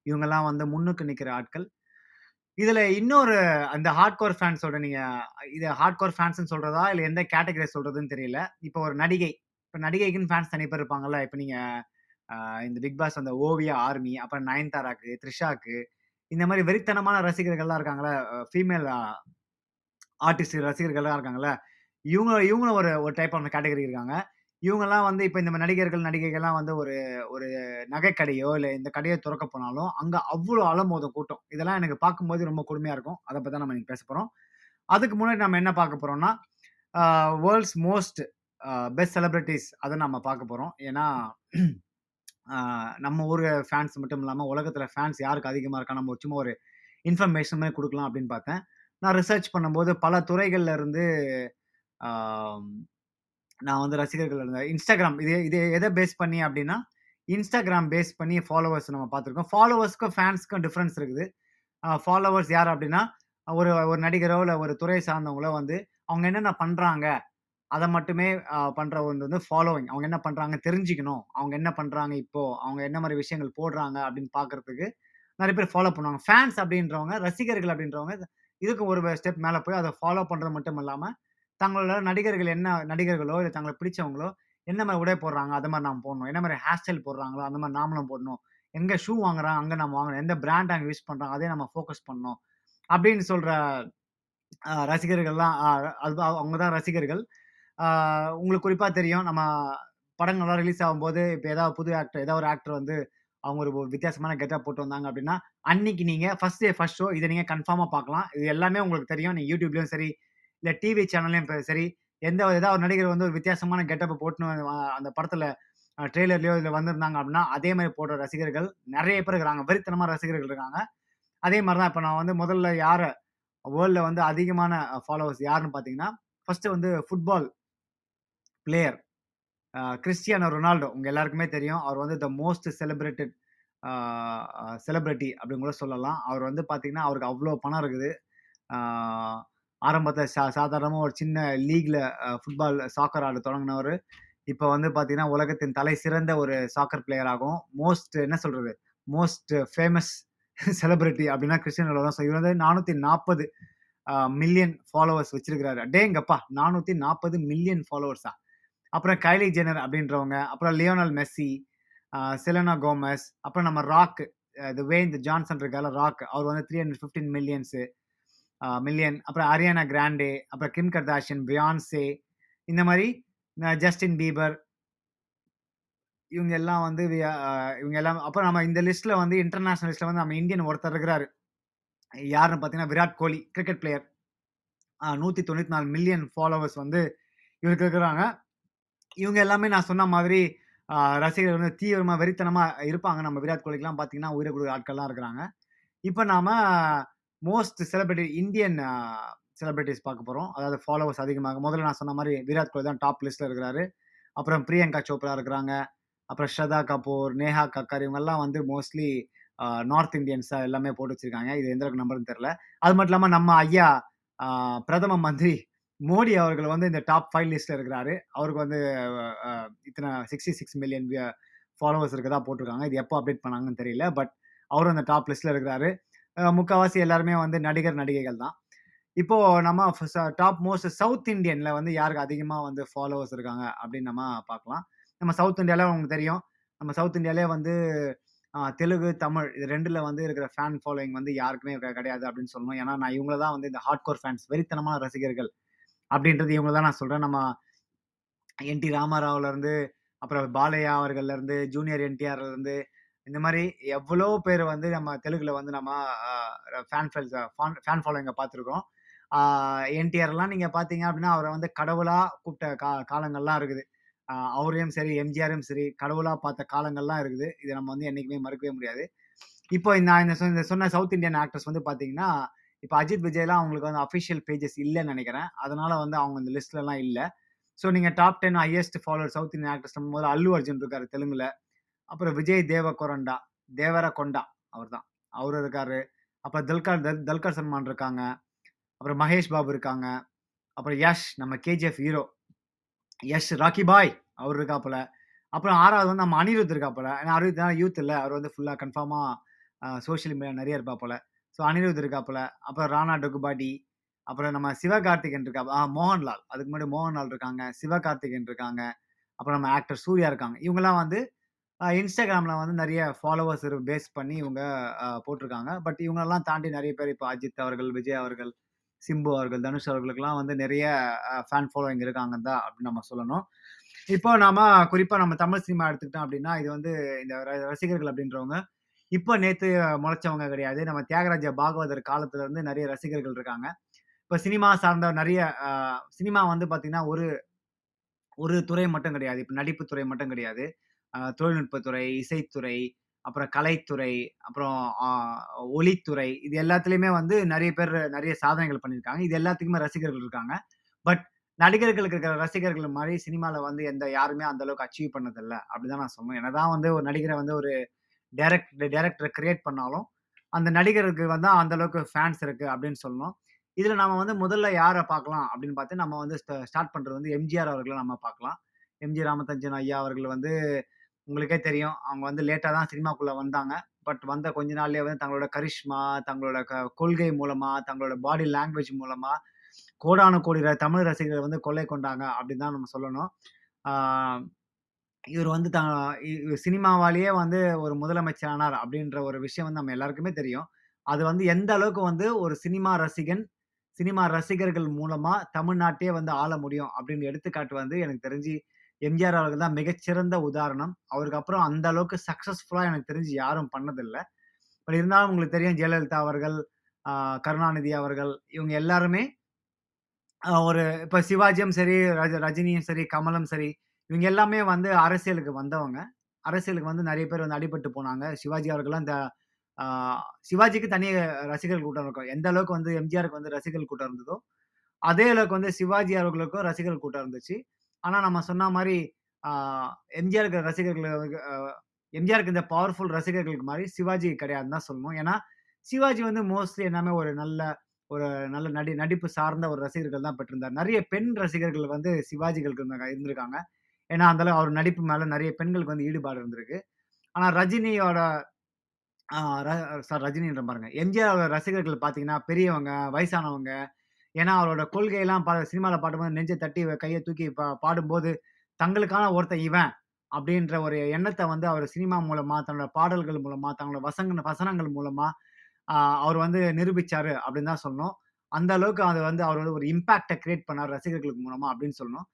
இவங்கெல்லாம் வந்து முன்னுக்கு நிற்கிற ஆட்கள். இதில் இன்னொரு அந்த ஹார்ட்கோர் ஃபேன்ஸோட நீங்கள் இது ஹார்ட் கோர் ஃபேன்ஸ்னு சொல்கிறதா இல்லை எந்த கேட்டகரி சொல்கிறதுன்னு தெரியல. இப்போ ஒரு நடிகை. இப்போ நடிகைக்குன்னு ஃபேன்ஸ் தனி பேர் இருப்பாங்கல்ல. இப்போ நீங்கள் இந்த பிக் பாஸ் அந்த ஓவியா ஆர்மி, அப்புறம் நயன்தாராக்கு, த்ரிஷாக்கு இந்த மாதிரி வெறித்தனமான ரசிகர்கள்லாம் இருக்காங்கல்ல. ஃபீமேல் ஆர்டிஸ்ட் ரசிகர்கள்லாம் இருக்காங்கல்ல. இவங்க இவங்களும் ஒரு ஒரு டைப் ஆன கேட்டகரி இருக்காங்க. இவங்கெல்லாம் வந்து இப்போ இந்த மாதிரி நடிகர்கள், நடிகைகள்லாம் வந்து ஒரு ஒரு நகைக்கடையோ, இல்லை இந்த கடையோ திறக்க போனாலும், அங்கே அவ்வளோ அலமோதும் கூட்டம். இதெல்லாம் எனக்கு பார்க்கும்போது ரொம்ப கொடுமையாக இருக்கும். அதை பற்றி தான் நம்ம இன்னைக்கு பேச போகிறோம் அதுக்கு முன்னாடி நம்ம என்ன பார்க்க போகிறோம்னா வேர்ல்ட்ஸ் மோஸ்ட் பெஸ்ட் செலிப்ரிட்டிஸ் அதை நம்ம பார்க்க போகிறோம் ஏன்னா, நம்ம ஊர் ஃபேன்ஸ் மட்டும் இல்லாமல் உலகத்தில் ஃபேன்ஸ் யாருக்கு அதிகமாக இருக்கா நம்ம சும்மா ஒரு இன்ஃபர்மேஷன் மாதிரி கொடுக்கலாம் அப்படின்னு பார்த்தேன். நான் ரிசர்ச் பண்ணும்போது பல துறைகளில் இருந்து நான் வந்து ரசிகர்கள் இருந்தேன் இன்ஸ்டாகிராம் இது இது எதை பேஸ் பண்ணி அப்படின்னா இன்ஸ்டாகிராம் பேஸ் பண்ணி ஃபாலோவர்ஸ் நம்ம பார்த்துருக்கோம். ஃபாலோவர்ஸ்க்கும் ஃபேன்ஸ்க்கும் டிஃப்ரென்ஸ் இருக்குது. ஃபாலோவர்ஸ் யார் அப்படின்னா ஒரு ஒரு நடிகரோ இல்லை ஒரு துறை சார்ந்தவங்களோ வந்து அவங்க என்னென்ன பண்ணுறாங்க அதை மட்டுமே பண்ணுற வந்து ஃபாலோவிங் அவங்க என்ன பண்ணுறாங்க தெரிஞ்சுக்கணும். அவங்க என்ன பண்ணுறாங்க இப்போது அவங்க என்ன மாதிரி விஷயங்கள் போடுறாங்க அப்படின்னு பார்க்குறதுக்கு நிறைய பேர் ஃபாலோ பண்ணுவாங்க. ஃபேன்ஸ் அப்படின்றவங்க ரசிகர்கள் அப்படின்றவங்க இதுக்கு ஒரு ஸ்டெப் மேலே போய் அதை ஃபாலோ பண்ணுறது மட்டும் இல்லாமல் தங்களோட நடிகர்கள் என்ன நடிகர்களோ இல்லை தங்களை பிடிச்சவங்களோ என்ன மாதிரி உடை போடுறாங்க அதை மாதிரி நாம் போடணும். என்ன மாதிரி ஹேர் ஸ்டைல் போடுறாங்களோ அந்த மாதிரி நாமளும் போடணும். எங்கே ஷூ வாங்குறாங்க அங்கே நம்ம வாங்கணும். எந்த பிராண்ட் அங்கே யூஸ் பண்ணுறாங்க அதே நம்ம ஃபோக்கஸ் பண்ணணும் அப்படின்னு சொல்கிற ரசிகர்கள்லாம் அது அவங்க தான் ரசிகர்கள். உங்களுக்கு குறிப்பாக தெரியும். நம்ம படங்கள்லாம் ரிலீஸ் ஆகும்போது இப்போ ஏதாவது புது ஆக்டர் ஏதாவது ஒரு ஆக்டர் வந்து அவங்க ஒரு வித்தியாசமான கெட்டப் போட்டு வந்தாங்க அப்படின்னா அன்னைக்கு நீங்கள் ஃபர்ஸ்ட் டே ஃபர்ஸ்ட் ஷோ இதை நீங்கள் கன்ஃபார்மாக பார்க்கலாம். இது எல்லாமே உங்களுக்கு தெரியும். நீங்கள் யூடியூப்லேயும் சரி இல்லை டிவி சேனல்லையும் சரி எந்த ஏதாவது ஒரு நடிகர் வந்து ஒரு வித்தியாசமான கெட்டப்பை போட்டுன்னு அந்த படத்தில் ட்ரெய்லர்லையோ இதில் வந்திருந்தாங்க அப்படின்னா அதே மாதிரி போடுற ரசிகர்கள் நிறைய பேர் இருக்கிறாங்க. வெறித்தனமாக ரசிகர்கள் இருக்காங்க. அதே மாதிரி தான் இப்போ நான் வந்து முதல்ல யாரை வேர்ல்டில் வந்து அதிகமான ஃபாலோவர்ஸ் யாருன்னு பார்த்தீங்கன்னா ஃபஸ்ட்டு வந்து ஃபுட்பால் பிளேயர் கிறிஸ்டியானோ ரொனால்டோ உங்கள் எல்லாருக்குமே தெரியும். அவர் வந்து த மோஸ்ட் செலிப்ரேட்டட் செலிப்ரிட்டி அப்படின்னு கூட சொல்லலாம். அவர் வந்து பார்த்திங்கன்னா அவருக்கு அவ்வளோ பணம் இருக்குது. ஆரம்பத்தில் சா சாதாரணமாக ஒரு சின்ன லீக்ல ஃபுட்பால் சாக்கர் ஆட தொடங்கினவர். இப்போ வந்து பார்த்தீங்கன்னா உலகத்தின் தலை சிறந்த ஒரு சாக்கர் பிளேயர் ஆகும் மோஸ்ட் என்ன சொல்கிறது மோஸ்ட் ஃபேமஸ் செலிபிரிட்டி அப்படின்னா கிறிஸ்டியன் இவர் வந்து நானூற்றி நாற்பது மில்லியன் ஃபாலோவர்ஸ் வச்சிருக்கிறாரு. டேங்கப்பா நானூற்றி நாற்பது மில்லியன் ஃபாலோவர்ஸா அப்புறம் கைலி ஜெனர் அப்படின்றவங்க அப்புறம் லியோனல் மெஸ்ஸி செலனா கோமஸ் அப்புறம் நம்ம ராக் த இந்த ஜான்சன் இருக்கால ராக் அவர் வந்து three hundred fifteen millions million அப்புறம் அரியானா கிராண்டே அப்புறம் கிம் கர்தாஷன் பியான்சே இந்த மாதிரி ஜஸ்டின் பீபர். இவங்க எல்லாம் வந்து இவங்க எல்லாம் அப்புறம் நம்ம இந்த லிஸ்ட்ல வந்து இன்டர்நேஷனல் லிஸ்ட்ல வந்து நம்ம இந்தியன் ஒருத்தர் இருக்கிறாரு. யாருன்னு பார்த்தீங்கன்னா விராட் கோலி கிரிக்கெட் பிளேயர் நூற்றி தொண்ணூற்றி நாலு மில்லியன் ஃபாலோவர்ஸ் வந்து இவருக்கு இருக்கிறாங்க. இவங்க எல்லாமே நான் சொன்ன மாதிரி ரசிகர்கள் வந்து தீவிரமாக வெறித்தனமாக இருப்பாங்க. நம்ம விராட் கோலிக்கெலாம் பார்த்தீங்கன்னா உயிரை கொடுக்குற ஆட்கள்லாம் இருக்கிறாங்க. இப்போ நாம் மோஸ்ட் செலிபிரிட்டி இந்தியன் செலிபிரிட்டிஸ் பார்க்க போகிறோம் அதாவது ஃபாலோவர்ஸ் அதிகமாக. முதல்ல நான் சொன்ன மாதிரி விராட் கோலி தான் டாப் லிஸ்ட்டில் இருக்கிறாரு. அப்புறம் பிரியங்கா சோப்ரா இருக்கிறாங்க. அப்புறம் ஸ்ரதா கபூர் நேஹா கக்கர் இவங்கெல்லாம் வந்து மோஸ்ட்லி நார்த் இந்தியன்ஸாக எல்லாமே போட்டு வச்சுருக்காங்க. இது எந்த நம்பர்னு தெரில அது மட்டும் இல்லாமல் நம்ம ஐயா பிரதம மந்திரி மோடி அவர்கள் வந்து இந்த டாப் ஃபைவ் லிஸ்ட்டில் இருக்கிறாரு. அவருக்கு வந்து இத்தனை சிக்ஸ்டி சிக்ஸ் மில்லியன் ஃபாலோவர்ஸ் இருக்கதா போட்டிருக்காங்க. இது எப்போ அப்டேட் பண்ணாங்கன்னு தெரியல பட் அவரும் அந்த டாப் லிஸ்ட்டில் இருக்கிறாரு. முக்கால்வாசி எல்லாருமே வந்து நடிகர் நடிகைகள் தான். இப்போ நம்ம டாப் மோஸ்ட் சவுத் இந்தியன்ல வந்து யாருக்கு அதிகமாக வந்து ஃபாலோவர்ஸ் இருக்காங்க அப்படின்னு நம்ம பார்க்கலாம். நம்ம சவுத் இந்தியாவில் உங்களுக்கு தெரியும். நம்ம சவுத் இந்தியாவிலே வந்து தெலுங்கு தமிழ் இது ரெண்டுல வந்து இருக்கிற ஃபேன் ஃபாலோயிங் வந்து யாருக்குமே கிடையாது அப்படின்னு சொல்லணும். ஏன்னா நான் இவங்கள தான் வந்து இந்த ஹார்ட் கோர் ஃபேன்ஸ் வெறித்தனமான ரசிகர்கள் அப்படின்றது இவங்க தான் நான் சொல்கிறேன் நம்ம என்டி ராமாராவ்லேருந்து அப்புறம் பாலையா அவர்கள்லேருந்து ஜூனியர் என்டிஆர்லேருந்து இந்த மாதிரி எவ்வளோ பேர் வந்து நம்ம தெலுங்குல வந்து நம்ம ஃபேன் ஃபேன் ஃபாலோவிங்கை பார்த்துருக்கோம். என்டிஆர்லாம் நீங்கள் பார்த்தீங்க அப்படின்னா அவரை வந்து கடவுளாக கூப்பிட்ட கா காலங்கள்லாம் இருக்குது. அவரையும் சரி எம்ஜிஆரும் சரி கடவுளாக பார்த்த காலங்கள்லாம் இருக்குது. இதை நம்ம வந்து என்றைக்குமே மறுக்கவே முடியாது. இப்போ நான் இந்த இந்த சொன்ன சவுத் இந்தியன் ஆக்டர்ஸ் வந்து பார்த்தீங்கன்னா இப்போ அஜித் விஜய்லாம் அவங்களுக்கு வந்து அஃபிஷியல் பேஜஸ் இல்லைன்னு நினைக்கிறேன். அதனால வந்து அவங்க இந்த லிஸ்ட்லலாம் இல்லை. ஸோ நீங்கள் top ten highest follower south Indian actors போது அல்லு அர்ஜுன் இருக்காரு தெலுங்குல. அப்புறம் விஜய் தேவ கொரண்டா தேவர கொண்டா அவர் தான் அவர் இருக்காரு. அப்புறம் தல்கர் தல்கர் சல்மான் இருக்காங்க. அப்புறம் மகேஷ் பாபு இருக்காங்க. அப்புறம் யஷ் நம்ம KGF hero Yash Rocky Bhai அவர் இருக்காப்புல. அப்புறம் ஆறாவது வந்து நம்ம அனிருத் இருக்காப்புல. ஏன்னா அனிருத் தான் யூத் இல்லை. அவர் வந்து ஃபுல்லாக கன்ஃபார்மாக சோஷியல் மீடியா நிறைய இருப்பாப்புல. ஸோ அனிருத் இருக்காப்புல. அப்புறம் ராணா டொகுபாடி. அப்புறம் நம்ம சிவகார்த்திகன் இருக்கா ஆ மோகன்லால். அதுக்கு முன்னாடி மோகன்லால் இருக்காங்க சிவகார்த்திகன் இருக்காங்க. அப்புறம் நம்ம ஆக்டர் சூர்யா இருக்காங்க. இவங்கெல்லாம் வந்து இன்ஸ்டாகிராமில் வந்து நிறைய ஃபாலோவர்ஸ் பேஸ் பண்ணி இவங்க போட்டிருக்காங்க. பட் இவங்கெல்லாம் தாண்டி நிறைய பேர் இப்போ அஜித் அவர்கள் விஜய் அவர்கள் சிம்பு அவர்கள் தனுஷ் அவர்களுக்கெல்லாம் வந்து நிறைய ஃபேன் ஃபாலோவிங் இருக்காங்க தான் அப்படின்னு நம்ம சொல்லணும். இப்போ நாம குறிப்பாக நம்ம தமிழ் சினிமா எடுத்துக்கிட்டோம் அப்படின்னா இது வந்து இந்த ரசிகர்கள் அப்படின்றவங்க இப்போ நேற்று முளைச்சவங்க கிடையாது நம்ம தியாகராஜ பாகவதர் காலத்துல இருந்து நிறைய ரசிகர்கள் இருக்காங்க இப்போ சினிமா சார்ந்த நிறைய சினிமா வந்து பார்த்தீங்கன்னா ஒரு ஒரு துறை மட்டும் கிடையாது இப்போ நடிப்பு துறை மட்டும் கிடையாது தொழில்நுட்பத்துறை, இசைத்துறை, அப்புறம் கலைத்துறை, அப்புறம் ஒளித்துறை இது எல்லாத்துலேயுமே வந்து நிறைய பேர் நிறைய சாதனைகள் பண்ணியிருக்காங்க. இது எல்லாத்துக்குமே ரசிகர்கள் இருக்காங்க. பட் நடிகர்களுக்கு இருக்கிற ரசிகர்கள் மாதிரி சினிமாவில் வந்து எந்த யாருமே அந்த அளவுக்கு அச்சீவ் பண்ணதில்லை அப்படிதான் நான் சொல்லணும். என்னதான் வந்து ஒரு நடிகரை வந்து ஒரு டைரக்ட் டேரக்டர் கிரியேட் பண்ணாலும், அந்த நடிகருக்கு வந்து அந்த அளவுக்கு ஃபேன்ஸ் இருக்குது அப்படின்னு சொல்லணும். இதில் நம்ம வந்து முதல்ல யாரை பார்க்கலாம் அப்படின்னு பார்த்து நம்ம வந்து ஸ்ட ஸ்டார்ட் பண்ணுறது வந்து எம்ஜிஆர் அவர்களை நம்ம பார்க்கலாம். எம்ஜி ராமதஞ்சன் ஐயா அவர்கள் வந்து உங்களுக்கே தெரியும். அவங்க வந்து லேட்டாக தான் சினிமாக்குள்ளே வந்தாங்க. பட் வந்த கொஞ்ச நாள்லேயே வந்து தங்களோட கரிஷ்மா, தங்களோட க கொள்கை மூலமாக தங்களோட பாடி லாங்குவேஜ் மூலமாக கோடான கோடி ர தமிழ் ரசிகர்கள் வந்து கொள்ளை கொண்டாங்க அப்படின்னு தான் நம்ம சொல்லணும். இவர் வந்து த சினிமாவாலேயே வந்து ஒரு முதலமைச்சர் ஆனார் அப்படின்ற ஒரு விஷயம் வந்து நம்ம எல்லாருக்குமே தெரியும். அது வந்து எந்த அளவுக்கு வந்து ஒரு சினிமா ரசிகன், சினிமா ரசிகர்கள் மூலமா தமிழ்நாட்டையே வந்து ஆள முடியும் அப்படின்னு எடுத்துக்காட்டு வந்து எனக்கு தெரிஞ்சு எம்ஜிஆர் அவர்கள் தான் மிகச்சிறந்த உதாரணம். அவருக்கு அப்புறம் அந்த அளவுக்கு சக்சஸ்ஃபுல்லா எனக்கு தெரிஞ்சு யாரும் பண்ணதில்லை பட் இருந்தாலும் உங்களுக்கு தெரியும் ஜெயலலிதா அவர்கள், கருணாநிதி அவர்கள் இவங்க எல்லாருமே ஒரு இப்போ சிவாஜியும் சரி, ரஜ ரஜினியும் சரி, கமலும் சரி, இவங்க எல்லாமே வந்து அரசியலுக்கு வந்தவங்க. அரசியலுக்கு வந்து நிறைய பேர் வந்து அடிபட்டு போனாங்க. சிவாஜி அவர்கள்லாம் இந்த சிவாஜிக்கு தனி ரசிகர்கள் கூட்டம் இருக்கும். எந்த அளவுக்கு வந்து எம்ஜிஆருக்கு வந்து ரசிகர்கள் கூட்டம் இருந்ததோ, அதே அளவுக்கு வந்து சிவாஜி அவர்களுக்கும் ரசிகர்கள் கூட்டம் இருந்துச்சு. ஆனால் நம்ம சொன்ன மாதிரி எம்ஜிஆருக்கு ரசிகர்கள் எம்ஜிஆருக்கு இந்த பவர்ஃபுல் ரசிகர்களுக்கு மாதிரி சிவாஜி கிடையாதுன்னு தான் சொல்லணும். ஏன்னா, சிவாஜி வந்து மோஸ்ட்லி எல்லாமே ஒரு நல்ல ஒரு நல்ல நடி நடிப்பு சார்ந்த ஒரு ரசிகர்கள் தான் பெற்றிருந்தார். நிறைய பெண் ரசிகர்கள் வந்து சிவாஜிகளுக்கு இருந்தாங்க இருந்திருக்காங்க. ஏன்னா, அந்த அளவு அவர் நடிப்பு மேலே நிறைய பெண்களுக்கு வந்து ஈடுபாடு இருந்திருக்கு. ஆனால் ரஜினியோட சார் ரஜினின்ற பாருங்க. எம்ஜிஆர் ரசிகர்கள் பார்த்தீங்கன்னா, பெரியவங்க, வயசானவங்க. ஏன்னா, அவரோட கொள்கையெல்லாம் பா சினிமாவில் பாடும்போது நெஞ்சை தட்டி கையை தூக்கி பா பாடும்போது, தங்களுக்கான ஒருத்தன் இவன். அப்படின்ற ஒரு எண்ணத்தை வந்து அவர் சினிமா மூலமா, தன்னோட பாடல்கள் மூலமா, தங்களோட வசங்க வசனங்கள் மூலமா அவர் வந்து நிரூபிச்சாரு அப்படின்னு தான் சொல்லணும். அந்த அளவுக்கு அது வந்து அவர் வந்து ஒரு இம்பாக்ட்ட கிரியேட் பண்ணார் ரசிகர்களுக்கு மூலமா அப்படின்னு சொல்லணும்.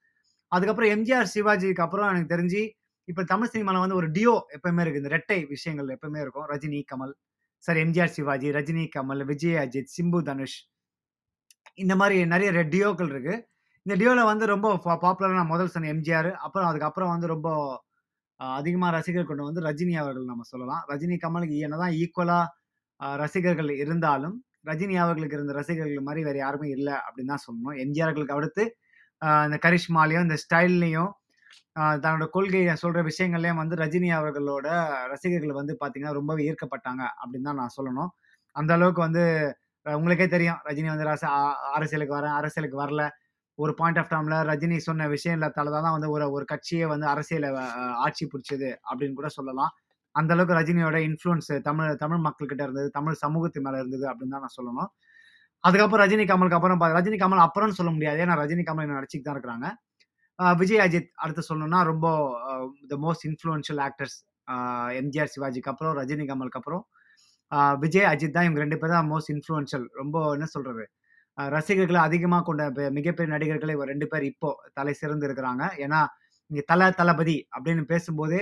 அதுக்கப்புறம் எம்ஜிஆர், சிவாஜிக்கு அப்புறம் எனக்கு தெரிஞ்சு, இப்போ தமிழ் சினிமாவில் வந்து ஒரு டியோ எப்பவுமே இருக்கு. இந்த ரெட்டை விஷயங்கள் எப்பவுமே இருக்கும். Rajini, Kamal. Sir MGR, Sivaji, Rajini, Kamal, Vijay, Ajith, Simbu, Dhanush. இந்த மாதிரி நிறைய ரெ டியோக்கள் இருக்கு. இந்த டியோவில் வந்து ரொம்ப பா முதல் சொன்ன எம்ஜிஆர், அப்புறம் அதுக்கப்புறம் வந்து ரொம்ப அதிகமாக ரசிகர் கொண்டு வந்து ரஜினி அவர்கள் நம்ம சொல்லலாம். ரஜினி, கமலுக்கு என்னதான் ஈக்குவலாக ரசிகர்கள் இருந்தாலும், ரஜினி அவர்களுக்கு இருந்த ரசிகர்கள் மாதிரி வேறு யாருமே இல்லை அப்படின்னு தான் சொல்லணும். எம்ஜிஆர்களுக்கு அடுத்து அந்த இந்த இந்த ஸ்டைல்லையும் தன்னோட கொள்கையை சொல்ற விஷயங்கள்லயும் வந்து ரஜினி அவர்களோட ரசிகர்கள் வந்து பார்த்தீங்கன்னா, ரொம்பவே ஈர்க்கப்பட்டாங்க அப்படின்னு தான் நான் சொல்லணும். அந்த அளவுக்கு வந்து உங்களுக்கே தெரியும். ரஜினி வந்து ரச அரசியலுக்கு வரேன், அரசியலுக்கு வரல. ஒரு பாயிண்ட் ஆஃப் டைம்ல ரஜினி சொன்ன விஷயத்தால தான் வந்து ஒரு ஒரு கட்சியே வந்து அரசியல ஆட்சி பிடிச்சது அப்படின்னு கூட சொல்லலாம். அந்த அளவுக்கு ரஜினியோட இன்ஃப்ளூயன்ஸ் தமிழ் தமிழ் மக்கள்கிட்ட இருந்தது. தமிழ் சமூகத்து மேல இருந்தது அப்படின்னு தான் நான் சொல்லணும். அதுக்கப்புறம் ரஜினி, கமலுக்கு அப்புறம் ரஜினி, கமல் அப்புறம்னு சொல்ல முடியாது. ஏன்னா ரஜினி, கமல் இன்னும் நடிச்சுட்டு தான் இருக்கிறாங்க. விஜய், அஜித் அடுத்து சொல்லணும்னா ரொம்ப the most influential actors. MGR, சிவாஜிக்கு அப்புறம் ரஜினி, கமலுக்கு அப்புறம் விஜய், அஜித் தான் இவங்க ரெண்டு பேர் தான் மோஸ்ட் இன்ஃப்ளூயன்ஷியல். ரொம்ப என்ன சொல்றது? ரசிகர்களை அதிகமாக கொண்ட பெ மிகப்பெரிய நடிகர்களை இவங்க 2 பேர் இப்போ தலை சிறந்து இருக்கிறாங்க. ஏன்னா, இங்கே தலை தளபதி அப்படின்னு பேசும்போதே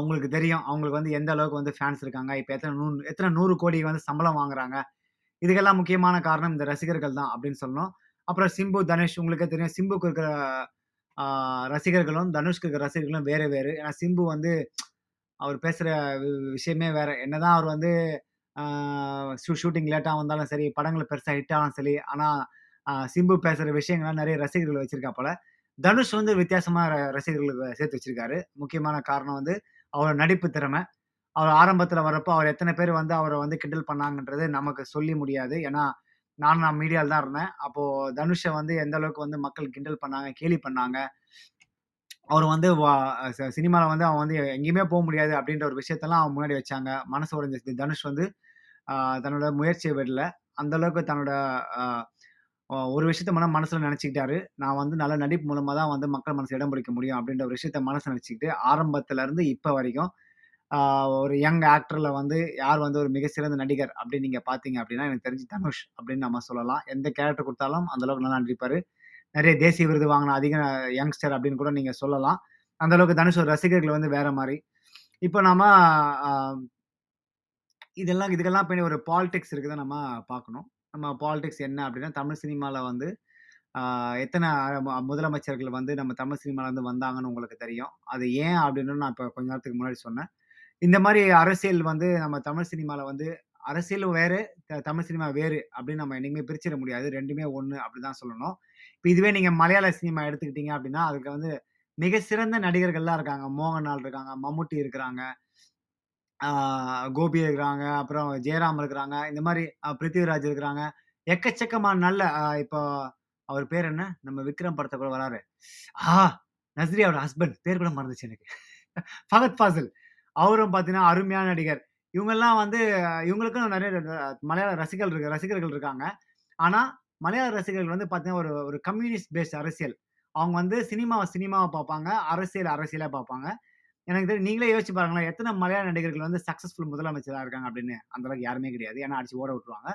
உங்களுக்கு தெரியும். அவங்களுக்கு வந்து எந்த அளவுக்கு வந்து ஃபேன்ஸ் இருக்காங்க. இப்போ எத்தனை நூ எத்தனை நூறு கோடி வந்து சம்பளம் வாங்குறாங்க. இதுக்கெல்லாம் முக்கியமான காரணம் இந்த ரசிகர்கள் தான் அப்படின்னு சொல்லணும். அப்புறம் சிம்பு, தனுஷ் உங்களுக்கே தெரியும். சிம்புக்கு இருக்கிற ரசிகர்களும், தனுஷ்க்கு இருக்கிற ரசிகர்களும் வேறு வேறு. ஏன்னா சிம்பு வந்து அவர் பேசுகிற வி விஷயமே என்ன என்னதான் அவர் வந்து ஷூட்டிங் லேட்டாக வந்தாலும் சரி, படங்கள் பெருசாக ஹிட் ஆனாலும் சரி, ஆனால் சிம்பு பேசுகிற விஷயங்கள்லாம் நிறைய ரசிகர்கள் வச்சுருக்கா போல் தனுஷ் வந்து வித்தியாசமாக ரசிகர்களுக்கு சேர்த்து வச்சுருக்காரு முக்கியமான காரணம் வந்து அவரோட நடிப்பு திறமை. அவர் ஆரம்பத்தில் வரப்போ அவர் எத்தனை பேர் வந்து அவரை வந்து கிண்டல் பண்ணாங்கன்றது நமக்கு சொல்லி முடியாது. ஏன்னா, நான் நான் மீடியாவில் தான் இருந்தேன். அப்போது தனுஷை வந்து எந்த அளவுக்கு வந்து மக்கள் கிண்டல் பண்ணாங்க, கேலி பண்ணாங்க. அவர் வந்து சினிமாவில் வந்து அவன் வந்து எங்கேயுமே போக முடியாது அப்படின்ற ஒரு விஷயத்தெல்லாம் அவன் முன்னாடி வச்சாங்க. மனசு உடஞ்சிச்சு தனுஷ் வந்து தன்னோட முயற்சியை விடல. அந்த அளவுக்கு தன்னோட ஒரு விஷயத்த மன மனசில் நினச்சிக்கிட்டாரு நான் வந்து நல்ல நடிப்பு மூலமாக தான் வந்து மக்கள் மனசு இடம் பிடிக்க முடியும் அப்படின்ற ஒரு விஷயத்த மனசு நினச்சிக்கிட்டு ஆரம்பத்துலேருந்து இருந்து வரைக்கும் ஒரு யங் ஆக்டரில் வந்து யார் வந்து ஒரு மிக சிறந்த நடிகர் அப்படின்னு நீங்கள் பார்த்தீங்க அப்படின்னா, எனக்கு தெரிஞ்சு தனுஷ் அப்படின்னு நம்ம சொல்லலாம். எந்த கேரக்டர் கொடுத்தாலும் அந்த அளவுக்கு நல்லா நடிப்பார் நிறைய தேசிய விருது வாங்கின அதிக யங்ஸ்டர் அப்படின்னு கூட நீங்கள் சொல்லலாம். அந்த அளவுக்கு ஒரு ரசிகர்கள் வந்து வேற மாதிரி இப்போ நாம் இதெல்லாம் இதுக்கெல்லாம் பின்னாடி ஒரு பாலிடிக்ஸ் இருக்குதை நம்ம பார்க்கணும். நம்ம பாலிடிக்ஸ் என்ன அப்படின்னா, தமிழ் சினிமாவில் வந்து எத்தனை முதலமைச்சர்கள் வந்து நம்ம தமிழ் சினிமாவிலேருந்து வந்தாங்கன்னு உங்களுக்கு தெரியும். அது ஏன் அப்படின்னு நான் இப்போ கொஞ்ச நேரத்துக்கு முன்னாடி சொன்னேன். இந்த மாதிரி அரசியல் வந்து நம்ம தமிழ் சினிமாவில் வந்து அரசியலும் வேறு, த தமிழ் சினிமா வேறு அப்படின்னு நம்ம என்னைக்குமே பிரிச்சிட முடியாது. ரெண்டுமே ஒன்று அப்படி தான் சொல்லணும். இப்போ இதுவே நீங்கள் மலையாள சினிமா எடுத்துக்கிட்டீங்க அப்படின்னா அதுக்கு வந்து மிக சிறந்த நடிகர்கள்லாம் இருக்காங்க. மோகன்லால் இருக்காங்க, மம்முட்டி இருக்கிறாங்க. கோபி இருக்கிறாங்க, அப்புறம் ஜெயராம் இருக்கிறாங்க. இந்த மாதிரி பிருத்திவிராஜ் இருக்கிறாங்க. எக்கச்சக்கமான நல்ல இப்போ அவர் பேர் என்ன? நம்ம விக்ரம் படத்தை கூட வராரு. ஆ நஸ்ரி அவரோட ஹஸ்பண்ட் பேர் கூட மறந்துச்சு எனக்கு. ஃபகத் ஃபாசில். அவரும் பார்த்தீங்கன்னா, அருமையான நடிகர். இவங்கெல்லாம் வந்து இவங்களுக்கும் நிறைய மலையாள ரசிகர்கள் இருக்கு ரசிகர்கள் இருக்காங்க. ஆனால் மலையாள ரசிகர்கள் வந்து பார்த்தீங்கன்னா, ஒரு ஒரு கம்யூனிஸ்ட் பேஸ்ட் அரசியல். அவங்க வந்து சினிமாவை சினிமாவை பார்ப்பாங்க. அரசியல் அரசியலாக பார்ப்பாங்க. எனக்கு தெரியும் நீங்களே யோசிச்சு பாருங்களேன். எத்தனை மலையாள நடிகர்கள் வந்து சக்ஸஸ்ஃபுல் முதலமைச்சராக இருக்காங்க அப்படின்னு. அந்த அளவுக்கு யாருமே கிடையாது. ஏன்னா அடிச்சு ஓட விட்டுருவாங்க.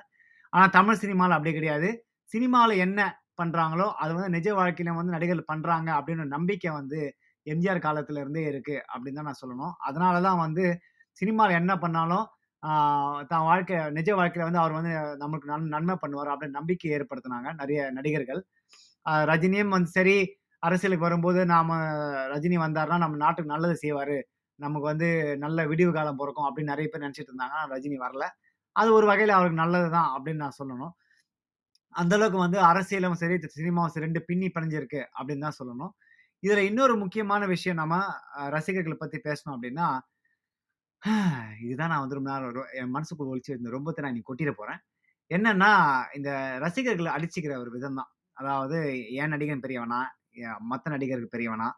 ஆனால் தமிழ் சினிமாவில் அப்படி கிடையாது. சினிமாவில் என்ன பண்ணுறாங்களோ அது வந்து நிஜ வாழ்க்கையில வந்து நடிகர்கள் பண்ணுறாங்க அப்படின்னு நம்பிக்கை வந்து எம்ஜிஆர் காலத்துல இருந்தே இருக்கு அப்படின்னு தான் நான் சொல்லணும். அதனால தான் வந்து சினிமால என்ன பண்ணாலும் தான் வாழ்க்கை நிஜ வாழ்க்கையில வந்து அவர் வந்து நமக்கு நன் நன்மை பண்ணுவார் அப்படின்னு நம்பிக்கை ஏற்படுத்துனாங்க நிறைய நடிகர்கள். ரஜினியும் வந்து சரி, அரசியலுக்கு வரும்போது நாம ரஜினி வந்தாருன்னா நம்ம நாட்டுக்கு நல்லது செய்வாரு. நமக்கு வந்து நல்ல விடிவு காலம் பிறக்கும் அப்படின்னு நிறைய பேர் நெனச்சுட்டு இருந்தாங்க. ரஜினி வரல. அது ஒரு வகையில் அவருக்கு நல்லது தான் அப்படின்னு நான் சொல்லணும். அந்த அளவுக்கு வந்து அரசியலும் சரி, சினிமாவும் சரி ரெண்டு பின்னி பிணைஞ்சிருக்கு அப்படின்னு தான் சொல்லணும். இதுல இன்னொரு முக்கியமான விஷயம் நம்ம ரசிகர்களை பத்தி பேசணும் அப்படின்னா, இதுதான் நான் வந்து ரொம்ப என் மனசுக்கு என் மனசுக்குள்ள ரொம்ப ரொம்பத்த நான் இன்னைக்கு கொட்டிட போறேன். என்னன்னா, இந்த ரசிகர்களை அடிச்சுக்கிற ஒரு விதம் தான். அதாவது என் நடிகன் பெரியவனா? மற்ற நடிகர்கள் பெரியவனா?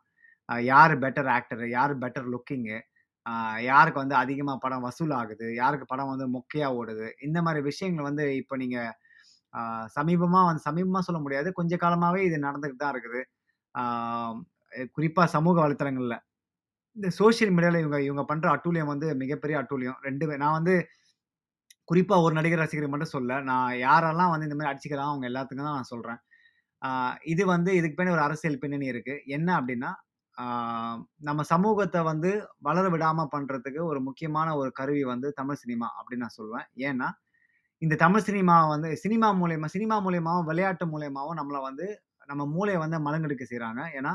யார் பெட்டர் ஆக்டர்? யார் பெட்டர் லுக்கிங்கு? யாருக்கு வந்து அதிகமாக படம் வசூல் ஆகுது? யாருக்கு படம் வந்து மொக்கையாக ஓடுது? இந்த மாதிரி விஷயங்கள் வந்து இப்போ நீங்கள் சமீபமாக வந்து சமீபமாக சொல்ல முடியாது. கொஞ்ச காலமாகவே இது நடந்துகிட்டு தான் இருக்குது. குறிப்பாக சமூக வலைத்தளங்களில் இந்த சோசியல் மீடியாவில் இவங்க இவங்க பண்ணுற அட்டூழியம் வந்து மிகப்பெரிய அட்டூழியம். ரெண்டு நான் வந்து குறிப்பாக ஒரு நடிகர் ரசிகர மட்டும் சொல்ல நான் யாரெல்லாம் வந்து இந்த மாதிரி அடிச்சுக்கலாம் அவங்க எல்லாத்துக்கும் தான் நான் சொல்கிறேன் இது வந்து இதுக்கு பின்னாடி ஒரு அரசியல் பின்னணி இருக்குது என்ன அப்படின்னா நம்ம சமூகத்தை வந்து வளர விடாமல் பண்ணுறதுக்கு ஒரு முக்கியமான ஒரு கருவி வந்து தமிழ் சினிமா அப்படின்னு நான் சொல்லுவேன். ஏன்னா, இந்த தமிழ் சினிமா வந்து சினிமா மூலயமா சினிமா மூலயமாவும் விளையாட்டு மூலயமாவும் நம்மளை வந்து நம்ம மூளையை வந்து மலங்கெடுக்க செய்கிறாங்க ஏன்னா,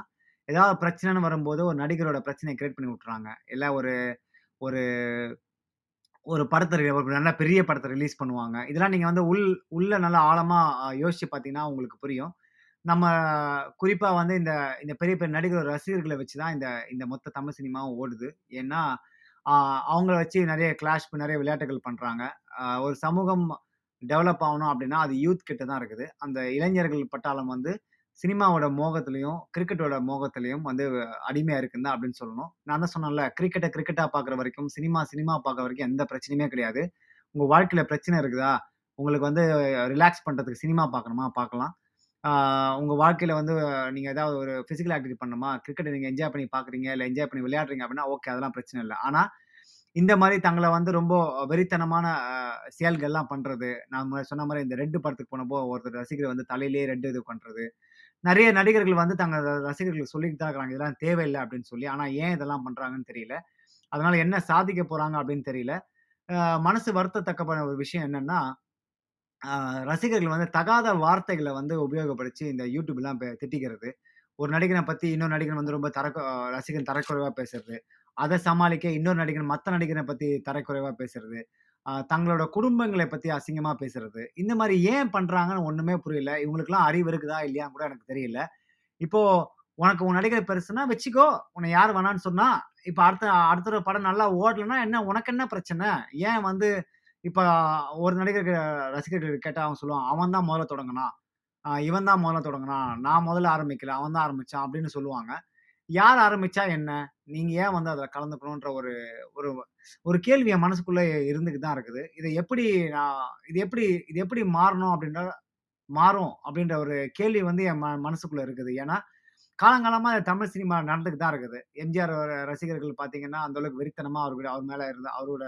ஏதாவது பிரச்சனைன்னு வரும்போது ஒரு நடிகரோட பிரச்சனையை கிரியேட் பண்ணி விட்டுறாங்க. இல்லை ஒரு ஒரு ஒரு படத்தை ஒரு நல்ல பெரிய படத்தை ரிலீஸ் பண்ணுவாங்க. இதெல்லாம் நீங்கள் வந்து உள் உள்ள நல்லா ஆழமாக யோசிச்சு பார்த்தீங்கன்னா உங்களுக்கு புரியும். நம்ம குறிப்பாக வந்து இந்த இந்த பெரிய பெரிய நடிகர் ரசிகர்களை வச்சு தான் இந்த இந்த மொத்த தமிழ் சினிமாவும் ஓடுது. ஏன்னா, அவங்கள வச்சு நிறைய கிளாஷ் நிறைய விளையாட்டுகள் பண்ணுறாங்க ஒரு சமூகம் டெவலப் ஆகணும் அப்படின்னா அது யூத் கிட்ட தான் இருக்குது. அந்த இளைஞர்கள் பட்டாளம் வந்து சினிமாவோட மோகத்துலேயும் கிரிக்கெட்டோட மோகத்துலேயும் வந்து அடிமையா இருக்குன்னு தான் சொல்லணும். நான் தான் சொன்னேன்ல, கிரிக்கெட்டை கிரிக்கெட்டா பார்க்குற வரைக்கும், சினிமா சினிமா பார்க்குற வரைக்கும் எந்த பிரச்சனையுமே கிடையாது. உங்க வாழ்க்கையில பிரச்சனை இருக்குதா? உங்களுக்கு வந்து ரிலாக்ஸ் பண்றதுக்கு சினிமா பார்க்கணுமா? பார்க்கலாம். உங்கள் உங்க வாழ்க்கையில வந்து நீங்க ஏதாவது ஒரு பிசிக்கல் ஆக்டிவிட்டி பண்ணணுமா? கிரிக்கெட்டை நீங்க என்ஜாய் பண்ணி பார்க்குறீங்க, இல்லை என்ஜாய் பண்ணி விளையாடுறீங்க அப்படின்னா ஓகே அதெல்லாம் பிரச்சனை இல்லை ஆனா, இந்த மாதிரி தங்களை வந்து ரொம்ப வெறித்தனமான செயல்கள்லாம் பண்றது. நான் சொன்ன மாதிரி இந்த ரெண்டு படத்துக்கு போனப்போ ஒருத்தர் ரசிகர் வந்து தலையிலேயே ரெண்டு இது பண்றது. நிறைய நடிகர்கள் வந்து தங்க ரசிகர்களுக்கு சொல்லிட்டு தான் இருக்கிறாங்க இதெல்லாம் தேவையில்லை அப்படின்னு சொல்லி. ஆனால் ஏன் இதெல்லாம் பண்றாங்கன்னு தெரியல. அதனால என்ன சாதிக்க போறாங்க அப்படின்னு தெரியல. மனசு வருத்தத்தக்கமான ஒரு விஷயம் என்னன்னா, ரசிகர்கள் வந்து தகாத வார்த்தைகளை வந்து உபயோகப்படுத்தி இந்த யூடியூப்லாம் திட்டிக்கிறது. ஒரு நடிகனை பற்றி இன்னொரு நடிகன் வந்து ரொம்ப தரக்கு ரசிகன் தரக்குறைவாக பேசுறது. அதை சமாளிக்க இன்னொரு நடிகன் மற்ற நடிகனை பற்றி தரக்குறைவாக பேசுறது. தங்களோட குடும்பங்களை பத்தி அசிங்கமா பேசுறது. இந்த மாதிரி ஏன் பண்றாங்கன்னு ஒண்ணுமே புரியல. இவங்களுக்குலாம் அறிவு இருக்குதா? இல்லையான்னு கூட எனக்கு தெரியல. இப்போ உனக்கு உன் நடிகர் பெருசுன்னா வச்சுக்கோ. உன்னை யார் வேணான்னு சொன்னா? இப்ப அடுத்த அடுத்த ஒரு படம் நல்லா ஓடலன்னா என்ன உனக்கு என்ன பிரச்சனை? ஏன் வந்து இப்ப ஒரு நடிகர் ரசிகர்கள் கேட்டா அவன் சொல்லுவான். அவன் தான் முதல்ல தொடங்கினான் இவன் தான் முதல்ல தொடங்கினான் நான் முதல்ல ஆரம்பிக்கல. அவன் தான் ஆரம்பிச்சான் அப்படின்னு சொல்லுவாங்க. யார் ஆரம்பிச்சா என்ன? நீங்க ஏன் வந்து அதில் கலந்துக்கணுன்ற ஒரு ஒரு ஒரு கேள்வி என் மனசுக்குள்ள இருந்துக்கிட்டு தான் இருக்குது. இதை எப்படி நான் இது எப்படி இது எப்படி மாறணும் அப்படின்ற மாறும் அப்படின்ற ஒரு கேள்வி வந்து என் ம மனசுக்குள்ள இருக்குது. ஏன்னா, காலங்காலமாக தமிழ் சினிமா நடந்துட்டு தான் இருக்குது. எம்ஜிஆர் ரசிகர்கள் பார்த்தீங்கன்னா, அந்த அளவுக்கு வெறித்தனமா அவர் மேலே இருந்த அவரோட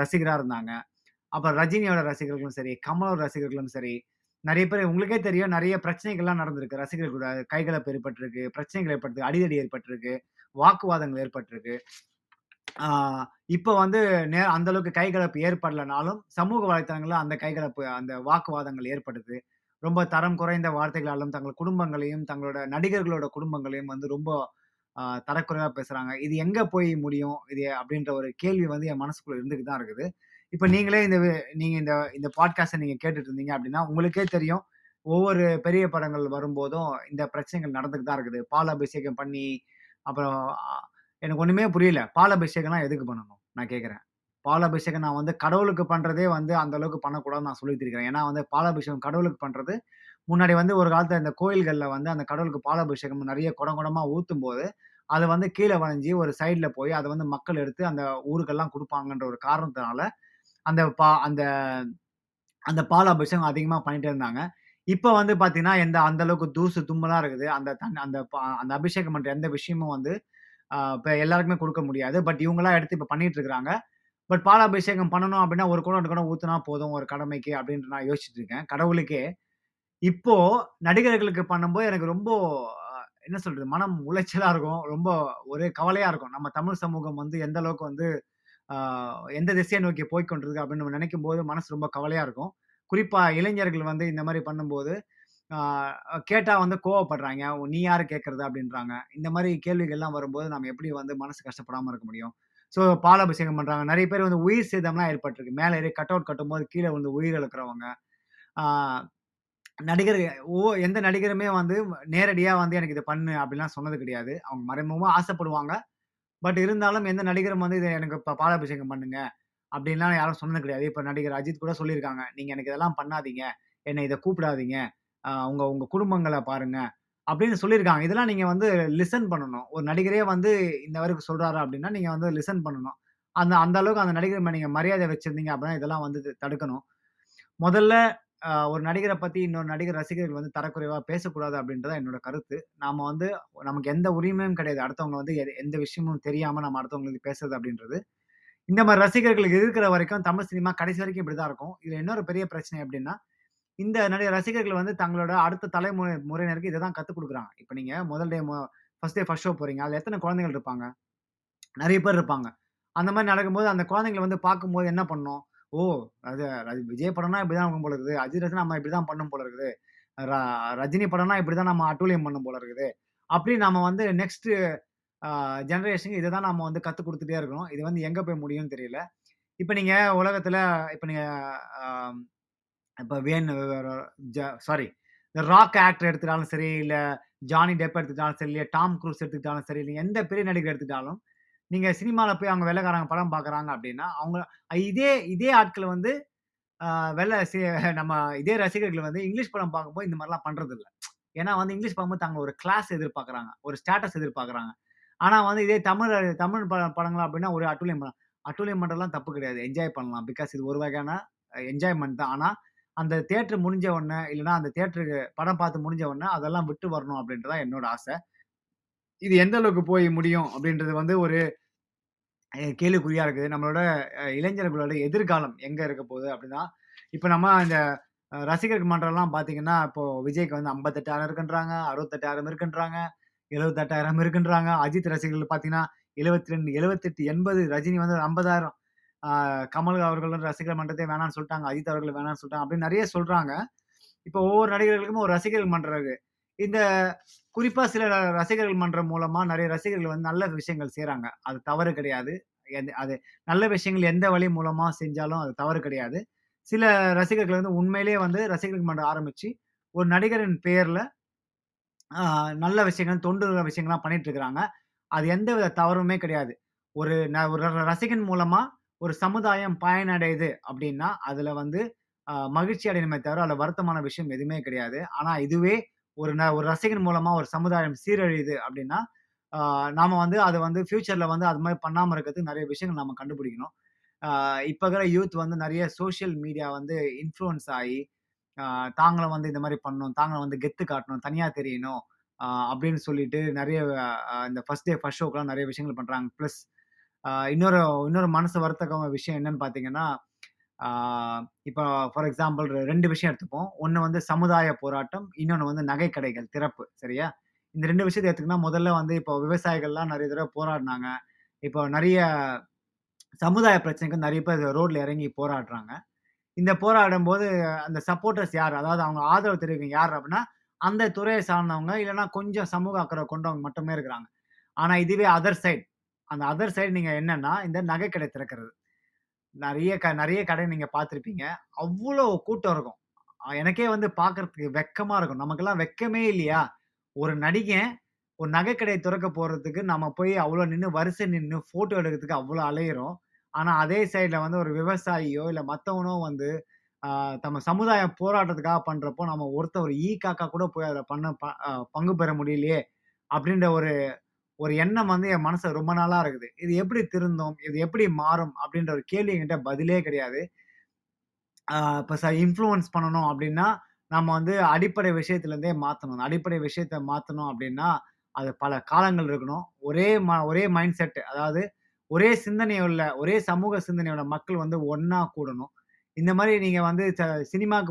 ரசிகராக இருந்தாங்க. அப்புறம் ரஜினியோட ரசிகர்களும் சரி, கமலோட ரசிகர்களும் சரி, நிறைய பேர் உங்களுக்கே தெரியும் நிறைய பிரச்சனைகள்லாம் நடந்திருக்கு. ரசிகர்கள் கூட கைகலப்பு ஏற்பட்டிருக்கு, பிரச்சனைகள் ஏற்பட்டிருக்கு, அடிதடி ஏற்பட்டிருக்கு, வாக்குவாதங்கள் ஏற்பட்டிருக்கு. இப்போ வந்து நே அந்த அளவுக்கு கைகலப்பு ஏற்படலனாலும், சமூக வலைத்தளங்களில் அந்த கைகலப்பு அந்த வாக்குவாதங்கள் ஏற்படுது. ரொம்ப தரம் குறைந்த வார்த்தைகளாலும் தங்கள் குடும்பங்களையும், தங்களோட நடிகர்களோட குடும்பங்களையும் வந்து ரொம்ப தரக்குறைவாக பேசுகிறாங்க இது எங்கே போய் முடியும்? இது அப்படின்ற ஒரு கேள்வி வந்து என் மனசுக்குள்ளே இருந்துட்டு தான் இருக்குது. இப்ப நீங்களே இந்த நீங்கள் நீங்க இந்த இந்த பாட்காஸ்ட்ட நீங்க கேட்டுட்டு இருந்தீங்க அப்படின்னா, உங்களுக்கே தெரியும். ஒவ்வொரு பெரிய படங்கள் வரும்போதும் இந்த பிரச்சனைகள் நடந்துட்டு தான் இருக்குது. பால் அபிஷேகம் பண்ணி, அப்புறம் எனக்கு ஒண்ணுமே புரியல. பால் அபிஷேகம்லாம் எதுக்கு பண்ணணும்? நான் கேட்குறேன் பால் அபிஷேகம் நான் வந்து கடவுளுக்கு பண்றதே வந்து அந்த அளவுக்கு பண்ணக்கூடாதுன்னு நான் சொல்லிட்டு இருக்கிறேன். ஏன்னா வந்து பாலாபிஷேகம் கடவுளுக்கு பண்றது, முன்னாடி வந்து ஒரு காலத்துல இந்த கோயில்களில் வந்து அந்த கடவுளுக்கு பாலாபிஷேகம் நிறைய குடம் குடம் குடமா ஊத்தும்போது, அது வந்து கீழே வளைஞ்சி ஒரு சைடில் போய் அதை வந்து மக்கள் எடுத்து அந்த ஊருக்கெல்லாம் கொடுப்பாங்கன்ற ஒரு காரணத்தினால, அந்த பா அந்த அந்த பால் அபிஷேகம் அதிகமாக பண்ணிட்டு இருந்தாங்க. இப்போ வந்து பார்த்தீங்கன்னா, எந்த அந்த அளவுக்கு தூசு, தும்மலா இருக்குது. அந்த தன் அந்த அந்த அபிஷேகம் பண்ணுற எந்த விஷயமும் வந்து இப்போ எல்லாருக்குமே கொடுக்க முடியாது. பட் இவங்களாம் எடுத்து இப்போ பண்ணிட்டு இருக்கிறாங்க. பட் பால் அபிஷேகம் பண்ணணும் அப்படின்னா, ஒரு குடம் ரெண்டு குடம் ஊற்றுனா போதும் ஒரு கடமைக்கு அப்படின்ட்டு நான் யோசிச்சுட்டு இருக்கேன். கடவுளுக்கே. இப்போ நடிகர்களுக்கு பண்ணும்போது எனக்கு ரொம்ப என்ன சொல்றது? மனம் உளைச்சலா இருக்கும். ரொம்ப ஒரே கவலையா இருக்கும். நம்ம தமிழ் சமூகம் வந்து எந்த அளவுக்கு வந்து எந்த திசையை நோக்கி போய்கொண்டிருக்கு அப்படின்னு நம்ம நினைக்கும்போது மனசு ரொம்ப கவலையா இருக்கும். குறிப்பா இளைஞர்கள் வந்து இந்த மாதிரி பண்ணும்போது, கேட்டால் வந்து கோவப்படுறாங்க "நீ யார் கேட்குறது அப்படின்றாங்க. இந்த மாதிரி கேள்விகள்லாம் வரும்போது நம்ம எப்படி வந்து மனசு கஷ்டப்படாமல் இருக்க முடியும்? ஸோ பால் அபிஷேகம் நிறைய பேர் வந்து உயிர் சேதம்லாம் ஏற்பட்டிருக்கு. மேலே ஏறி கட் அவுட் கட்டும்போது கீழே வந்து உயிர் இழக்கிறவங்க. நடிகர் ஓ எந்த நடிகருமே வந்து நேரடியாக வந்து எனக்கு இதை பண்ணு அப்படிலாம் சொன்னது கிடையாது. அவங்க மறைமுகமாக ஆசைப்படுவாங்க. பட் இருந்தாலும் எந்த நடிகரும் வந்து இதை எனக்கு இப்போ பாலாபிஷேகம் பண்ணுங்க, அப்படின்லாம் யாரும் சொன்னது கிடையாது. இப்போ நடிகர் அஜித் கூட சொல்லியிருக்காங்க. நீங்கள் எனக்கு இதெல்லாம் பண்ணாதீங்க. என்னை இதை கூப்பிடாதீங்க. அ உங்க உங்க பாருங்கள் பாருங்க. அப்படின்னு சொல்லியிருக்காங்க. இதெல்லாம் நீங்கள் வந்து லிசன் பண்ணணும். ஒரு நடிகரே வந்து இந்த வரைக்கும் சொல்கிறாரு அப்படின்னா, நீங்கள் வந்து லிசன் பண்ணணும். அந்த அந்த அளவுக்கு அந்த நடிகர் நீங்கள் மரியாதை வச்சுருந்தீங்க அப்படின்னா, இதெல்லாம் வந்து தடுக்கணும். முதல்ல ஒரு நடிகரை பத்தி இன்னொரு நடிகர் ரசிகர்கள் வந்து தரக்குறைவா பேசக்கூடாது அப்படின்றது தான் என்னோட கருத்து. நாம வந்து நமக்கு எந்த உரிமையும் கிடையாது. அடுத்தவங்க வந்து எ எந்த விஷயமும் தெரியாம நம்ம அடுத்தவங்களுக்கு பேசுறது அப்படின்றது. இந்த மாதிரி ரசிகர்கள் இருக்கிற வரைக்கும் தமிழ் சினிமா கடைசி வரைக்கும் இப்படிதான் இருக்கும். இதுல இன்னொரு பெரிய பிரச்சனை அப்படின்னா இந்த நெறைய ரசிகர்கள் வந்து தங்களோட அடுத்த தலைமுறை முறையினருக்கு இதை தான் கத்துக் கொடுக்குறாங்க இப்ப நீங்க முதல் day first day first show போறீங்க. அதுல எத்தனை குழந்தைகள் இருப்பாங்க? நிறைய பேர் இருப்பாங்க. அந்த மாதிரி நடக்கும்போது அந்த குழந்தைங்கள வந்து பார்க்கும்போது என்ன பண்ணும்? ஓ! அது அது விஜய் படம்னா இப்படிதான் இருக்கும் போல இருக்குது. அஜித் ரசிகனா நம்ம இப்படிதான் பண்ணும் போல இருக்குது. ரஜினி படம்னா இப்படிதான் நம்ம அட்டூழியம் பண்ணும் போல இருக்குது. அப்படி நம்ம வந்து நெக்ஸ்ட் ஜென்ரேஷனுக்கு இதை தான் நம்ம வந்து கற்றுக் கொடுத்துட்டே இருக்கணும். இது வந்து எங்கே போய் முடியும்னு தெரியல. இப்போ நீங்கள் உலகத்தில் இப்போ நீங்கள் இப்போ வேன் ஜ சாரி இந்த ராக் ஆக்டர் எடுத்துட்டாலும் சரி, இல்லை ஜானி டெப் எடுத்துட்டாலும் சரி, இல்லை டாம் குரூஸ் எடுத்துக்கிட்டாலும் சரி, இல்லை எந்த பெரிய நடிகர் எடுத்துக்கிட்டாலும், நீங்கள் சினிமாவில் போய் அவங்க வெள்ளைக்காரங்க படம் பார்க்குறாங்க அப்படின்னா, அவங்க இதே இதே ஆட்கள் வந்து வெள்ளை வெள்ள நம்ம இதே ரசிகர்கள் வந்து இங்கிலீஷ் படம் பார்க்கும்போது இந்த மாதிரிலாம் பண்ணுறது இல்லை ஏன்னா வந்து இங்கிலீஷ் பார்க்கும்போது தாங்க ஒரு கிளாஸ் எதிர்பார்க்குறாங்க. ஒரு ஸ்டேட்டஸ் எதிர்பார்க்குறாங்க. ஆனால் வந்து இதே தமிழ் தமிழ் ப படங்கள் அப்படின்னா ஒரு அட்டுலியம் படம். அட்டுலியம் பண்ணுறதுலாம் தப்பு கிடையாது. என்ஜாய் பண்ணலாம். பிகாஸ் இது ஒரு வகையான என்ஜாய்மெண்ட் தான். ஆனால் அந்த தேட்டர் முடிஞ்ச உடனே, இல்லைனா அந்த தேட்டருக்கு படம் பார்த்து முடிஞ்ச உடனே அதெல்லாம் விட்டு வரணும் அப்படின்றது தான் என்னோட ஆசை. இது எந்த அளவுக்கு போய் முடியும் அப்படின்றது வந்து ஒரு கேள்விக்குறியா இருக்குது. நம்மளோட இளைஞர்களோட எதிர்காலம் எங்க இருக்க போகுது அப்படின்னா, இப்போ நம்ம இந்த ரசிகர் மன்றம்லாம் பார்த்தீங்கன்னா, இப்போ விஜய்க்கு வந்து 58,000 இருக்குன்றாங்க, 68,000 இருக்குன்றாங்க, 78,000 இருக்குன்றாங்க. அஜித் ரசிகர்கள் பார்த்தீங்கன்னா, 72, 78, 80 ரஜினி வந்து ஐம்பதாயிரம் கமல் அவர்கள் ரசிகர் மன்றத்தை வேணான்னு சொல்லிட்டாங்க அஜித் அவர்கள் வேணான்னு சொல்லிட்டாங்க அப்படின்னு நிறைய சொல்றாங்க. இப்போ ஒவ்வொரு நடிகர்களுக்கும் ஒரு ரசிகர்கள் மன்றம் இருக்கு. இந்த குறிப்பா சில ரசிகர்கள் மன்றம் மூலமா நிறைய ரசிகர்கள் வந்து நல்ல விஷயங்கள் செய்கிறாங்க அது தவறு கிடையாது. எந்த அது நல்ல விஷயங்கள் எந்த வழி மூலமா செஞ்சாலும் அது தவறு கிடையாது. சில ரசிகர்கள் வந்து உண்மையிலேயே வந்து ரசிகர்கள் மன்றம் ஆரம்பிச்சு, ஒரு நடிகரின் பெயர்ல நல்ல விஷயங்கள், தொண்டு விஷயங்கள்லாம் பண்ணிட்டு இருக்கிறாங்க. அது எந்தவித தவறுமே கிடையாது. ஒரு ந ஒரு ரசிகன் மூலமா ஒரு சமுதாயம் பயனடையுது அப்படின்னா அதுல வந்து மகிழ்ச்சி அடையணுமே தவிர, அதில் வருத்தமான விஷயம் எதுவுமே கிடையாது. ஆனால் இதுவே ஒரு ந ஒரு ரசிகன் மூலமா ஒரு சமுதாயம் சீரழியுது அப்படின்னா நாம வந்து அதை வந்து ஃபியூச்சர்ல வந்து அது மாதிரி பண்ணாம இருக்கிறதுக்கு நிறைய விஷயங்கள் நம்ம கண்டுபிடிக்கணும். இப்போ இப்ப இருக்கிற யூத் வந்து நிறைய சோசியல் மீடியா வந்து இன்ஃப்ளூயன்ஸ் ஆகி தாங்களும் வந்து இந்த மாதிரி பண்ணணும், தாங்களும் வந்து கெத்து காட்டணும், தனியா தெரியணும், அப்படின்னு சொல்லிட்டு நிறைய இந்த ஃபர்ஸ்ட் டே ஃபர்ஸ்ட் ஷோக்கெலாம் நிறைய விஷயங்கள் பண்றாங்க. ப்ளஸ் இன்னொரு இன்னொரு மனசு வருத்தமான விஷயம் என்னன்னு பார்த்தீங்கன்னா, இப்போ ஃபார் எக்ஸாம்பிள் ரெண்டு விஷயம் எடுத்துப்போம். ஒன்று வந்து சமுதாய போராட்டம், இன்னொன்று வந்து நகைக்கடைகள் திறப்பு. சரியா? இந்த ரெண்டு விஷயத்தை எடுத்துக்கினா முதல்ல வந்து இப்போ விவசாயிகள்லாம் நிறைய தடவை போராடினாங்க இப்போ நிறைய சமுதாய பிரச்சனைக்கு நிறைய பேர் ரோட்ல இறங்கி போராடுறாங்க. இந்த போராடும் போது அந்த சப்போர்ட்டர்ஸ் யார்? அதாவது அவங்க ஆதரவு தெரிவிக்கும் யார் அப்படின்னா, அந்த துறையை சார்ந்தவங்க, இல்லைன்னா கொஞ்சம் சமூக அக்கறை கொண்டவங்க மட்டுமே இருக்கிறாங்க. ஆனால் இதுவே அதர் சைட் அந்த அதர் சைடு நீங்கள் என்னன்னா, இந்த நகைக்கடை திறக்கிறது. நிறைய க நிறைய கடை நீங்கள் பார்த்துருப்பீங்க அவ்வளோ கூட்டம் இருக்கும். எனக்கே வந்து பார்க்கறதுக்கு வெக்கமாக இருக்கும். நமக்கெல்லாம் வெட்கமே இல்லையா? ஒரு நடிகன் ஒரு நகைக்கடையை திறக்க போகிறதுக்கு நம்ம போய் அவ்வளோ நின்று வரிசை நின்று ஃபோட்டோ எடுக்கிறதுக்கு அவ்வளோ அலையிறோம். ஆனால் அதே சைடில் வந்து ஒரு விவசாயியோ, இல்லை மற்றவனோ வந்து ஆ நம்ம சமுதாய போராட்டத்துக்காக பண்ணுறப்போ நம்ம ஒருத்தர் ஒரு ஈ, காக்கா கூட போய் அதில் பண்ண ப பங்கு பெற முடியலையே! அப்படின்ற ஒரு ஒரு எண்ணம் வந்து என் மனசு ரொம்ப நாளா இருக்குது. இது எப்படி திருந்தோம் இது எப்படி மாறும்? அப்படின்ற ஒரு கேள்வி என்கிட்ட பதிலே கிடையாது. இப்போ சார் ச இன்ஃப்ளூயன்ஸ் பண்ணணும் அப்படின்னா, நம்ம வந்து அடிப்படை விஷயத்துலேருந்தே மாற்றணும் அடிப்படை விஷயத்த மாற்றணும் அப்படின்னா, அது பல காலங்கள் இருக்கணும். ஒரே ம ஒரே மைண்ட் செட் அதாவது ஒரே சிந்தனையுள்ள ஒரே சமூக சிந்தனையுள்ள மக்கள் வந்து ஒன்றா கூடணும். இந்த மாதிரி நீங்கள் வந்து ச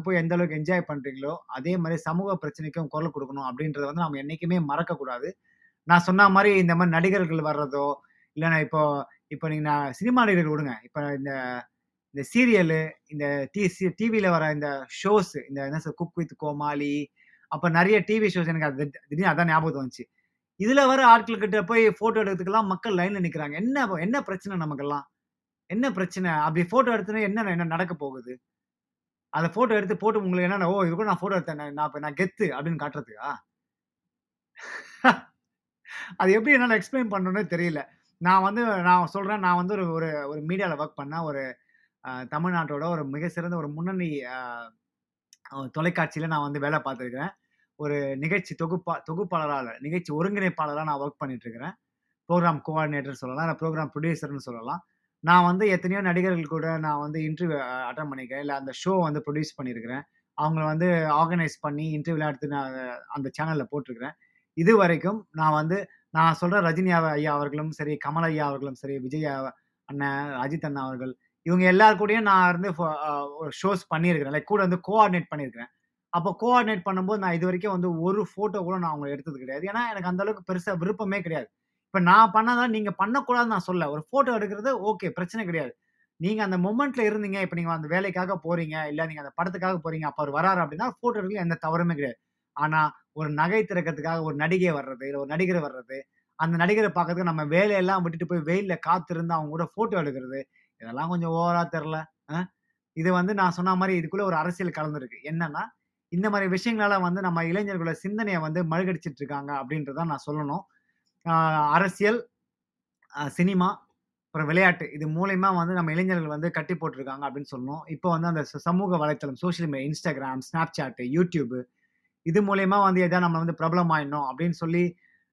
போய் எந்த அளவுக்கு என்ஜாய் பண்ணுறீங்களோ அதே மாதிரி சமூக பிரச்சனைக்கும் குரல் கொடுக்கணும் அப்படின்றத வந்து நம்ம என்றைக்குமே மறக்கக்கூடாது. நான் சொன்ன மாதிரி இந்த மாதிரி நடிகர்கள் வர்றதோ, இல்லைன்னா இப்போ இப்போ நீங்கள் நான் சினிமா நடிகர்கள் விடுங்க. இப்போ இந்த இந்த சீரியலு, இந்த டி சி டிவியில் வர இந்த ஷோஸ் இந்த என்ன சார் குக் வித் கோமாளி, அப்போ நிறைய டிவி ஷோஸ் எனக்கு அது திடீர்னு அதான் ஞாபகம் வந்துச்சு. இதில் வர ஆட்கள் கிட்ட போய் ஃபோட்டோ எடுக்கிறதுக்கெல்லாம் மக்கள் லைனில் நிற்கிறாங்க என்ன என்ன பிரச்சனை நமக்கெல்லாம்? என்ன பிரச்சனை? அப்படி ஃபோட்டோ எடுத்தோனே என்ன என்ன நடக்க போகுது? அதை ஃபோட்டோ எடுத்து போட்டு உங்களுக்கு என்னென்ன "ஓ! இது கூட நான் ஃபோட்டோ எடுத்தேன். நான் இப்போ நான் கெத்து" அப்படின்னு காட்டுறதுக்கா? அது எப்படி என்னால் எக்ஸ்ப்ளைன் பண்ணணும்னே தெரியல. நான் வந்து நான் சொல்கிறேன் நான் வந்து ஒரு ஒரு ஒரு மீடியாவில் ஒர்க் பண்ணேன். ஒரு தமிழ்நாட்டோட ஒரு மிக சிறந்த ஒரு முன்னணி தொலைக்காட்சியில் நான் வந்து வேலை பார்த்துருக்கிறேன். ஒரு நிகழ்ச்சி தொகுப்பா தொகுப்பாளராக நிகழ்ச்சி ஒருங்கிணைப்பாளராக நான் ஒர்க் பண்ணிட்டுருக்கிறேன் ப்ரோக்ராம் கோஆர்டினேட்டர் சொல்லலாம். இல்லை ப்ரோக்ராம் ப்ரொடியூசர்னு சொல்லலாம். நான் வந்து எத்தனையோ நடிகர்கள் கூட நான் வந்து இன்டர்வியூ அட்டன் பண்ணியிருக்கேன். இல்லை அந்த ஷோ வந்து ப்ரொடியூஸ் பண்ணியிருக்கிறேன். அவங்கள வந்து ஆர்கனைஸ் பண்ணி இன்டர்வியூலாம் எடுத்து நான் அந்த சேனலில் போட்டிருக்கிறேன் இது வரைக்கும் நான் வந்து நான் சொல்ற ரஜினி ஐயா அவர்களும் சரி, கமல் ஐயா அவர்களும் சரி, விஜய் அண்ணன், அஜித் அண்ணா அவர்கள், இவங்க எல்லார் கூடயும் நான் இருந்து ஷோஸ் பண்ணியிருக்கிறேன். லைக் கூட வந்து கோஆர்டினேட் பண்ணியிருக்கிறேன். அப்போ கோஆர்டினேட் பண்ணும்போது நான் இது வரைக்கும் வந்து ஒரு ஃபோட்டோ கூட நான் அவங்க எடுத்தது கிடையாது. ஏன்னா, எனக்கு அந்த அளவுக்கு விருப்பமே கிடையாது. இப்போ நான் பண்ணதான் நீங்கள் பண்ணக்கூடாதுன்னு நான் சொல்ல ஒரு ஃபோட்டோ எடுக்கிறது ஓகே பிரச்சனை கிடையாது. நீங்கள் அந்த மொமெண்ட்ல இருந்தீங்க. இப்போ நீங்கள் அந்த வேலைக்காக போறீங்க, இல்லை நீங்கள் அந்த படத்துக்காக போறீங்க. அப்போ அவர் வராரு அப்படின்னா, ஃபோட்டோ எடுக்க எந்த தவறுமே கிடையாது. ஆனால் ஒரு நகை திறக்கிறதுக்காக ஒரு நடிகை வர்றது, இல்லை ஒரு நடிகர் வர்றது, அந்த நடிகரை பார்க்கறதுக்கு நம்ம வேலையெல்லாம் விட்டுட்டு போய் வெயிலில் காத்திருந்து அவங்க கூட ஃபோட்டோ எடுக்கிறது, இதெல்லாம் கொஞ்சம் ஓவராக தெரில இது வந்து நான் சொன்ன மாதிரி இதுக்குள்ள ஒரு அரசியல் கலந்துருக்கு என்னன்னா, இந்த மாதிரி விஷயங்களால வந்து நம்ம இளைஞர்களோட சிந்தனையை வந்து மழுகடிச்சிட்டு இருக்காங்க அப்படின்றத நான் சொல்லணும். அரசியல், சினிமா, அப்புறம் விளையாட்டு. இது மூலயமா வந்து நம்ம இளைஞர்கள் வந்து கட்டி போட்டிருக்காங்க அப்படின்னு சொல்லணும். இப்போ வந்து அந்த சமூக வலைத்தளம், social media, Instagram Snapchat, YouTube இது மூலயமா வந்து எதாவது நம்ம வந்து பிரபலமாயிடணும் அப்படின்னு சொல்லி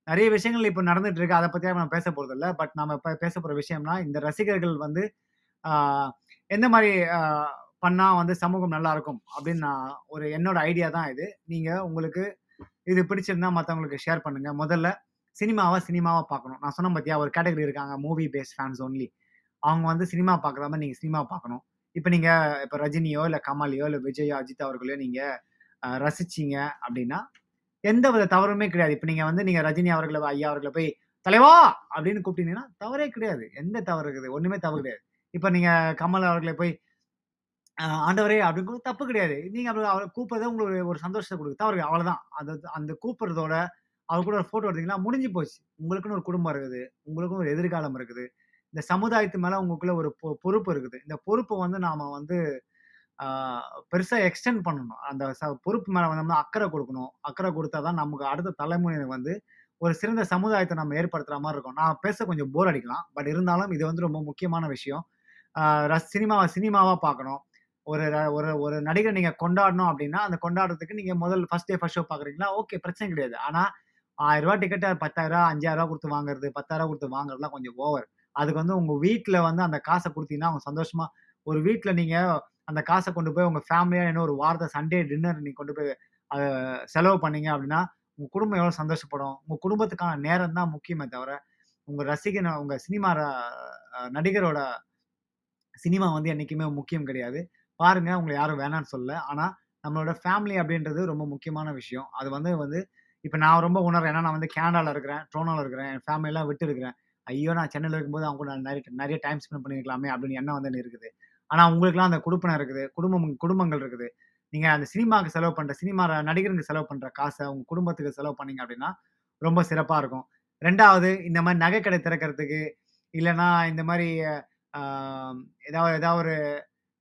நிறைய விஷயங்கள் இப்போ நடந்துட்டு இருக்கு. அதை பற்றியாக நம்ம பேச போறதில்ல. பட் நம்ம இப்போ பேச போகிற விஷயம்னா, இந்த ரசிகர்கள் வந்து எந்த மாதிரி பண்ணால் வந்து சமூகம் நல்லா இருக்கும் அப்படின்னு நான் ஒரு என்னோட ஐடியா தான் இது. நீங்கள் உங்களுக்கு இது பிடிச்சிருந்தா மற்றவங்களுக்கு ஷேர் பண்ணுங்க. முதல்ல சினிமாவை சினிமாவை பார்க்கணும். நான் சொன்ன பார்த்தியா ஒரு கேட்டகரி இருக்காங்க. Movie based fans only. அவங்க வந்து சினிமா பார்க்குற மாதிரி நீங்கள் சினிமா பார்க்கணும். இப்போ நீங்கள் இப்போ ரஜினியோ, இல்லை கமலியோ இல்லை விஜயோ, அஜித் அவர்களையோ நீங்கள் ரசிச்சீங்க அப்படின்னா, எந்த வித தவறுமே கிடையாது. இப்போ நீங்கள் வந்து நீங்கள் ரஜினி அவர்களை ஐயா அவர்களை போய் "தலைவா!" அப்படின்னு கூப்பிட்டீங்கன்னா, தவறே கிடையாது. எந்த தவறு இருக்குது? ஒன்றுமே தவறு கிடையாது. இப்போ நீங்கள் கமல் அவர்களை போய் ஆண்டவரே அப்படிங்கிறது தப்பு கிடையாது. நீங்கள் அப்படி அவரை கூப்பிட்றதே உங்களுக்கு ஒரு சந்தோஷத்தை கொடுக்கு தவறு அவ்வளோதான் அது அந்த கூப்பிட்றதோட அவர் கூட ஒரு ஃபோட்டோ எடுத்தீங்கன்னா முடிஞ்சு போச்சு. உங்களுக்குன்னு ஒரு குடும்பம் இருக்குது. உங்களுக்குன்னு ஒரு எதிர்காலம் இருக்குது. இந்த சமுதாயத்து மேலே உங்களுக்குள்ள ஒரு பொ பொறுப்பு இருக்குது. இந்த பொறுப்பை வந்து நாம் வந்து பெருசாக எக்ஸ்டெண்ட் பண்ணணும். அந்த ச பொறுப்பு மேல வந்தோம்னா அக்கறை கொடுக்கணும் அக்கறை கொடுத்தா தான் நமக்கு அடுத்த தலைமுறையினர் வந்து ஒரு சிறந்த சமுதாயத்தை நம்ம ஏற்படுத்துகிற மாதிரி இருக்கும். நான் பேச கொஞ்சம் போர் அடிக்கலாம். பட் இருந்தாலும் இது வந்து ரொம்ப முக்கியமான விஷயம். சினிமாவை சினிமாவாக பார்க்கணும். ஒரு ஒரு ஒரு நடிகர் நீங்கள் கொண்டாடணும் அப்படின்னா அந்த கொண்டாடுறதுக்கு நீங்கள் முதல் ஃபர்ஸ்ட் டே ஃபர்ஸ்ட் ஷோ பார்க்குறீங்களா? ஓகே பிரச்சனை கிடையாது. ஆனால் ரூ. 1000 டிக்கெட்ட ரூ. 10,000 ரூ. 5,000 குடுத்து வாங்குறது, ரூ. 10,000 குடுத்து வாங்குறதுலாம் கொஞ்சம் ஓவர். அதுக்கு வந்து உங்கள் வீட்டில் வந்து அந்த காசை கொடுத்தீங்கன்னா அவங்க சந்தோஷமாக ஒரு வீட்டில் நீங்கள் அந்த காசை கொண்டு போய் உங்கள் ஃபேமிலியாக இன்னும் ஒரு வாரத்தை சண்டே டின்னர் நீ கொண்டு போய் அதை செலவு பண்ணீங்க அப்படின்னா உங்கள் குடும்பம் எவ்வளோ சந்தோஷப்படும். உங்கள் குடும்பத்துக்கான நேரம் தான் முக்கியமே தவிர, உங்கள் ரசிகன உங்கள் சினிமா நடிகரோட சினிமா வந்து என்றைக்குமே முக்கியம் கிடையாது. பாருங்கள் உங்களை யாரும் வேணான்னு சொல்லல. ஆனால் நம்மளோட ஃபேமிலி அப்படின்றது ரொம்ப முக்கியமான விஷயம். அது வந்து வந்து இப்போ நான் ரொம்ப உணர்றேன். ஏன்னா நான் வந்து கேனடாவில் இருக்கிறேன், ட்ரோனால் இருக்கிறேன். என் ஃபேமிலிலாம் விட்டு இருக்கிறேன். ஐயோ! நான் சென்னையில் இருக்கும்போது அவங்க கூட நிறைய நிறைய டைம் ஸ்பெண்ட் பண்ணியிருக்கலாமே அப்படின்னு எண்ணம் வந்து இருக்குது. ஆனால் உங்களுக்கெல்லாம் அந்த குடுப்பனம் இருக்குது. குடும்பம் குடும்பங்கள் இருக்குது. நீங்கள் அந்த சினிமாவுக்கு செலவு பண்ணுற சினிமா நடிகருக்கு செலவு பண்ணுற காசை உங்கள் குடும்பத்துக்கு செலவு பண்ணீங்க அப்படின்னா, ரொம்ப சிறப்பாக இருக்கும். ரெண்டாவது இந்த மாதிரி நகைக்கடை திறக்கிறதுக்கு, இல்லைன்னா இந்த மாதிரி ஏதாவது ஏதாவது ஒரு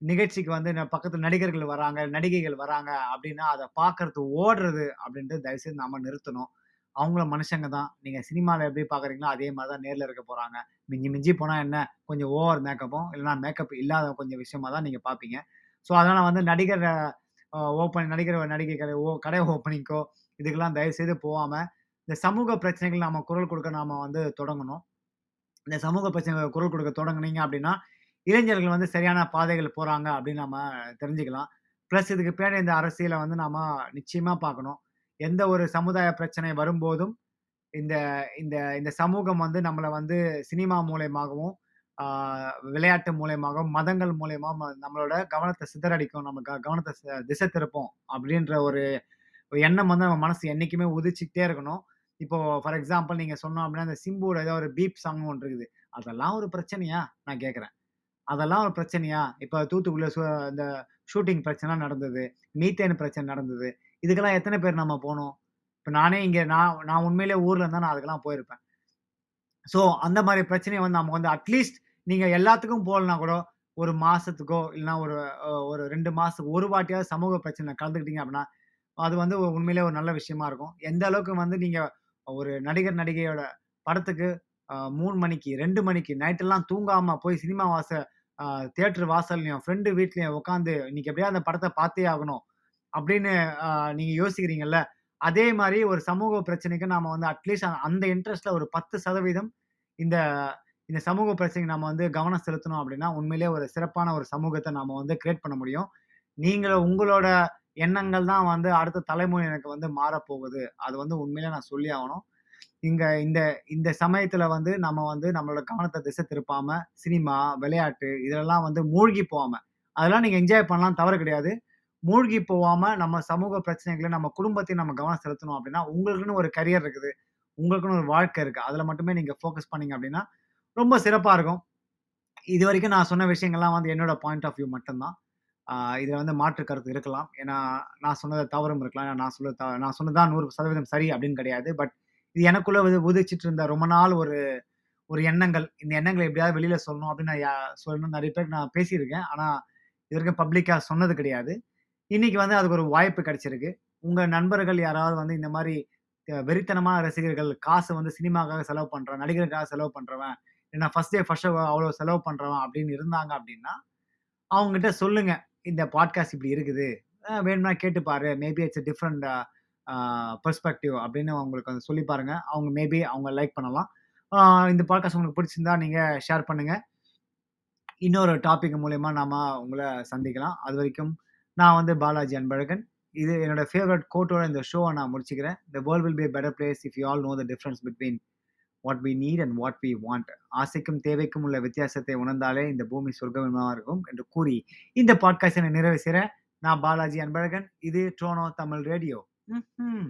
நிகழ்ச்சிக்கு வந்து பக்கத்தில் நடிகர்கள் வராங்க, நடிகைகள் வராங்க அப்படின்னா, அதை பார்க்கறது ஓடுறது அப்படின்ட்டு தயவுசெய்து நாம் நிறுத்தணும். அவங்களும் மனுஷங்க தான். நீங்கள் சினிமாவில் எப்படி பார்க்குறீங்களோ, அதே மாதிரி தான் நேரில் இருக்க போகிறாங்க மிஞ்சி மிஞ்சி போனால் என்ன, கொஞ்சம் ஓவர் மேக்கப்பும், இல்லைனா மேக்கப் இல்லாத கொஞ்சம் விஷயமா தான் நீங்கள் பார்ப்பீங்க. ஸோ, அதனால் வந்து நடிகர் ஓப்பன் நடிகர் நடிகை கடை ஓ கடை ஓப்பனிங்கோ இதுக்கெல்லாம் தயவுசெய்து போகாமல் இந்த சமூக பிரச்சனைகள் நாம் குரல் கொடுக்க நாம் வந்து தொடங்கணும். இந்த சமூக பிரச்சனைகள் குரல் கொடுக்க தொடங்குனீங்க அப்படின்னா, இளைஞர்கள் வந்து சரியான பாதைகள் போகிறாங்க அப்படின்னு நம்ம தெரிஞ்சுக்கலாம். ப்ளஸ் இதுக்கு பின்னாடி இந்த அரசியலை வந்து நாம் நிச்சயமாக பார்க்கணும். எந்த ஒரு சமுதாய பிரச்சனை வரும்போதும், இந்த இந்த இந்த சமூகம் வந்து நம்மளை வந்து சினிமா மூலயமாகவும் விளையாட்டு மூலியமாகவும், மதங்கள் மூலியமா நம்மளோட கவனத்தை சிதறடிக்கும். நமக்கு கவனத்தை திசை திருப்போம் அப்படின்ற ஒரு எண்ணம் வந்து நம்ம மனசு என்றைக்குமே உதிச்சுக்கிட்டே இருக்கணும். இப்போ ஃபார் எக்ஸாம்பிள் நீங்கள் சொன்னோம் அப்படின்னா, அந்த சிம்புவோட ஏதோ ஒரு பீப் சாங் ஒன்று இருக்குது. அதெல்லாம் ஒரு பிரச்சனையா? நான் கேட்குறேன் அதெல்லாம் ஒரு பிரச்சனையா? இப்போ தூத்துக்குடியில் இந்த ஷூட்டிங் பிரச்சனை நடந்தது. மீத்தேன் பிரச்சனை நடந்தது. இதுக்கெல்லாம் எத்தனை பேர் நம்ம போகணும் இப்போ நானே இங்கே நான் நான் உண்மையிலே ஊரில் இருந்தால் நான் அதுக்கெல்லாம் போயிருப்பேன். ஸோ, அந்த மாதிரி பிரச்சனையை வந்து நமக்கு வந்து அட்லீஸ்ட் நீங்கள் எல்லாத்துக்கும் போகலனா கூட, ஒரு மாதத்துக்கோ இல்லைன்னா ஒரு ஒரு ரெண்டு மாதத்துக்கு ஒரு வாட்டியாவது சமூக பிரச்சனை கலந்துக்கிட்டீங்க அப்படின்னா, அது வந்து உண்மையிலேயே ஒரு நல்ல விஷயமா இருக்கும். எந்த அளவுக்கு வந்து நீங்கள் ஒரு நடிகர், நடிகையோட படத்துக்கு மூணு மணிக்கு, ரெண்டு மணிக்கு நைட்டெல்லாம் தூங்காமல் போய் சினிமா வாச தேட்டர் வாசல்லையும் ஃப்ரெண்டு வீட்லேயும் உட்காந்து இன்னைக்கு எப்படியா அந்த படத்தை பார்த்தே ஆகணும். அப்படின்னு நீங்கள் யோசிக்கிறீங்கல்ல, அதே மாதிரி ஒரு சமூக பிரச்சனைக்கு நாம் வந்து அட்லீஸ்ட் அந்த இன்ட்ரெஸ்ட்டில் ஒரு 10% இந்த இந்த சமூக பிரச்சனைக்கு நம்ம வந்து கவனம் செலுத்தணும் அப்படின்னா, உண்மையிலேயே ஒரு சிறப்பான ஒரு சமூகத்தை நாம் வந்து கிரியேட் பண்ண முடியும். நீங்கள் உங்களோட எண்ணங்கள் தான் வந்து அடுத்த தலைமுறையினருக்கு வந்து மாறப்போகுது. அது வந்து உண்மையிலே நான் சொல்லி ஆகணும். இங்க இந்த இந்த சமயத்துல வந்து நம்ம வந்து நம்மளோட கவனத்தை திசை திருப்பாம, சினிமா, விளையாட்டு இதெல்லாம் வந்து மூழ்கி போகாம, அதெல்லாம் நீங்க என்ஜாய் பண்ணலாம் தவறு கிடையாது. மூழ்கி போகாம நம்ம சமூக பிரச்சனைகளை நம்ம குடும்பத்தையும் நம்ம கவனம் செலுத்தணும் அப்படின்னா, உங்களுக்குன்னு ஒரு கரியர் இருக்குது. உங்களுக்குன்னு ஒரு வாழ்க்கை இருக்கு. அதுல மட்டுமே நீங்க ஃபோக்கஸ் பண்ணீங்க அப்படின்னா, ரொம்ப சிறப்பா இருக்கும். இது வரைக்கும் நான் சொன்ன விஷயங்கள்லாம் வந்து என்னோட பாயிண்ட் ஆஃப் வியூ மட்டும் தான். வந்து மாற்று கருத்து இருக்கலாம். ஏன்னா, நான் சொன்னது தவறும் இருக்கலாம். நான் சொல்றது த நான் சொன்னது தான் 100% சரி அப்படின்னு கிடையாது. பட் இது எனக்குள்ள வந்து உதிச்சிட்டு இருந்த ரொம்ப நாள் ஒரு ஒரு எண்ணங்கள். இந்த எண்ணங்களை எப்படியாவது வெளியில சொல்லணும் அப்படின்னு நான் யா சொல்லணும்னு பேர் நான் பேசியிருக்கேன். ஆனால் இது வரைக்கும் பப்ளிக்காக சொன்னது கிடையாது. இன்னைக்கு வந்து அதுக்கு ஒரு வாய்ப்பு கிடைச்சிருக்கு. உங்க நண்பர்கள் யாராவது வந்து இந்த மாதிரி வெறித்தனமான ரசிகர்கள், காசு வந்து சினிமாக்காக செலவு பண்றவன், நடிகருக்காக செலவு பண்றவன், ஏன்னா ஃபர்ஸ்ட் டே ஃபர்ஸ்ட் அவ்வளோ செலவு பண்றவன் அப்படின்னு இருந்தாங்க அப்படின்னா, அவங்ககிட்ட சொல்லுங்க. இந்த பாட்காஸ்ட் இப்படி இருக்குது. வேணும்னா கேட்டு பாரு. மேபி இட்ஸ் டிஃப்ரெண்ட் பெர்ஸ்பெக்டிவ் அப்படின்னு அவங்களுக்கு வந்து சொல்லி பாருங்க. அவங்க மேபி அவங்க லைக் பண்ணலாம். இந்த பாட்காஸ்ட் உங்களுக்கு பிடிச்சிருந்தா நீங்க ஷேர் பண்ணுங்க. இன்னொரு டாபிக் மூலயமா நாம உங்களை சந்திக்கலாம். அது வரைக்கும் நான் வந்து பாலாஜி அன்பழகன். இது என்னோட ஃபேவரட் கோட்டோட இந்த ஷோவை நான் முடிச்சுக்கிறேன். The world will be better place if you all know the difference between what we need and what we want. ஆசைக்கும் தேவைக்கும் உள்ள வித்தியாசத்தை உணர்ந்தாலே இந்த பூமி சொர்க்கமாக இருக்கும்" என்று கூறி, இந்த பாட்காஸ்டை நான் நிறைவு நான் பாலாஜி அன்பழகன். இது ட்ரோனோ தமிழ் ரேடியோ. ம்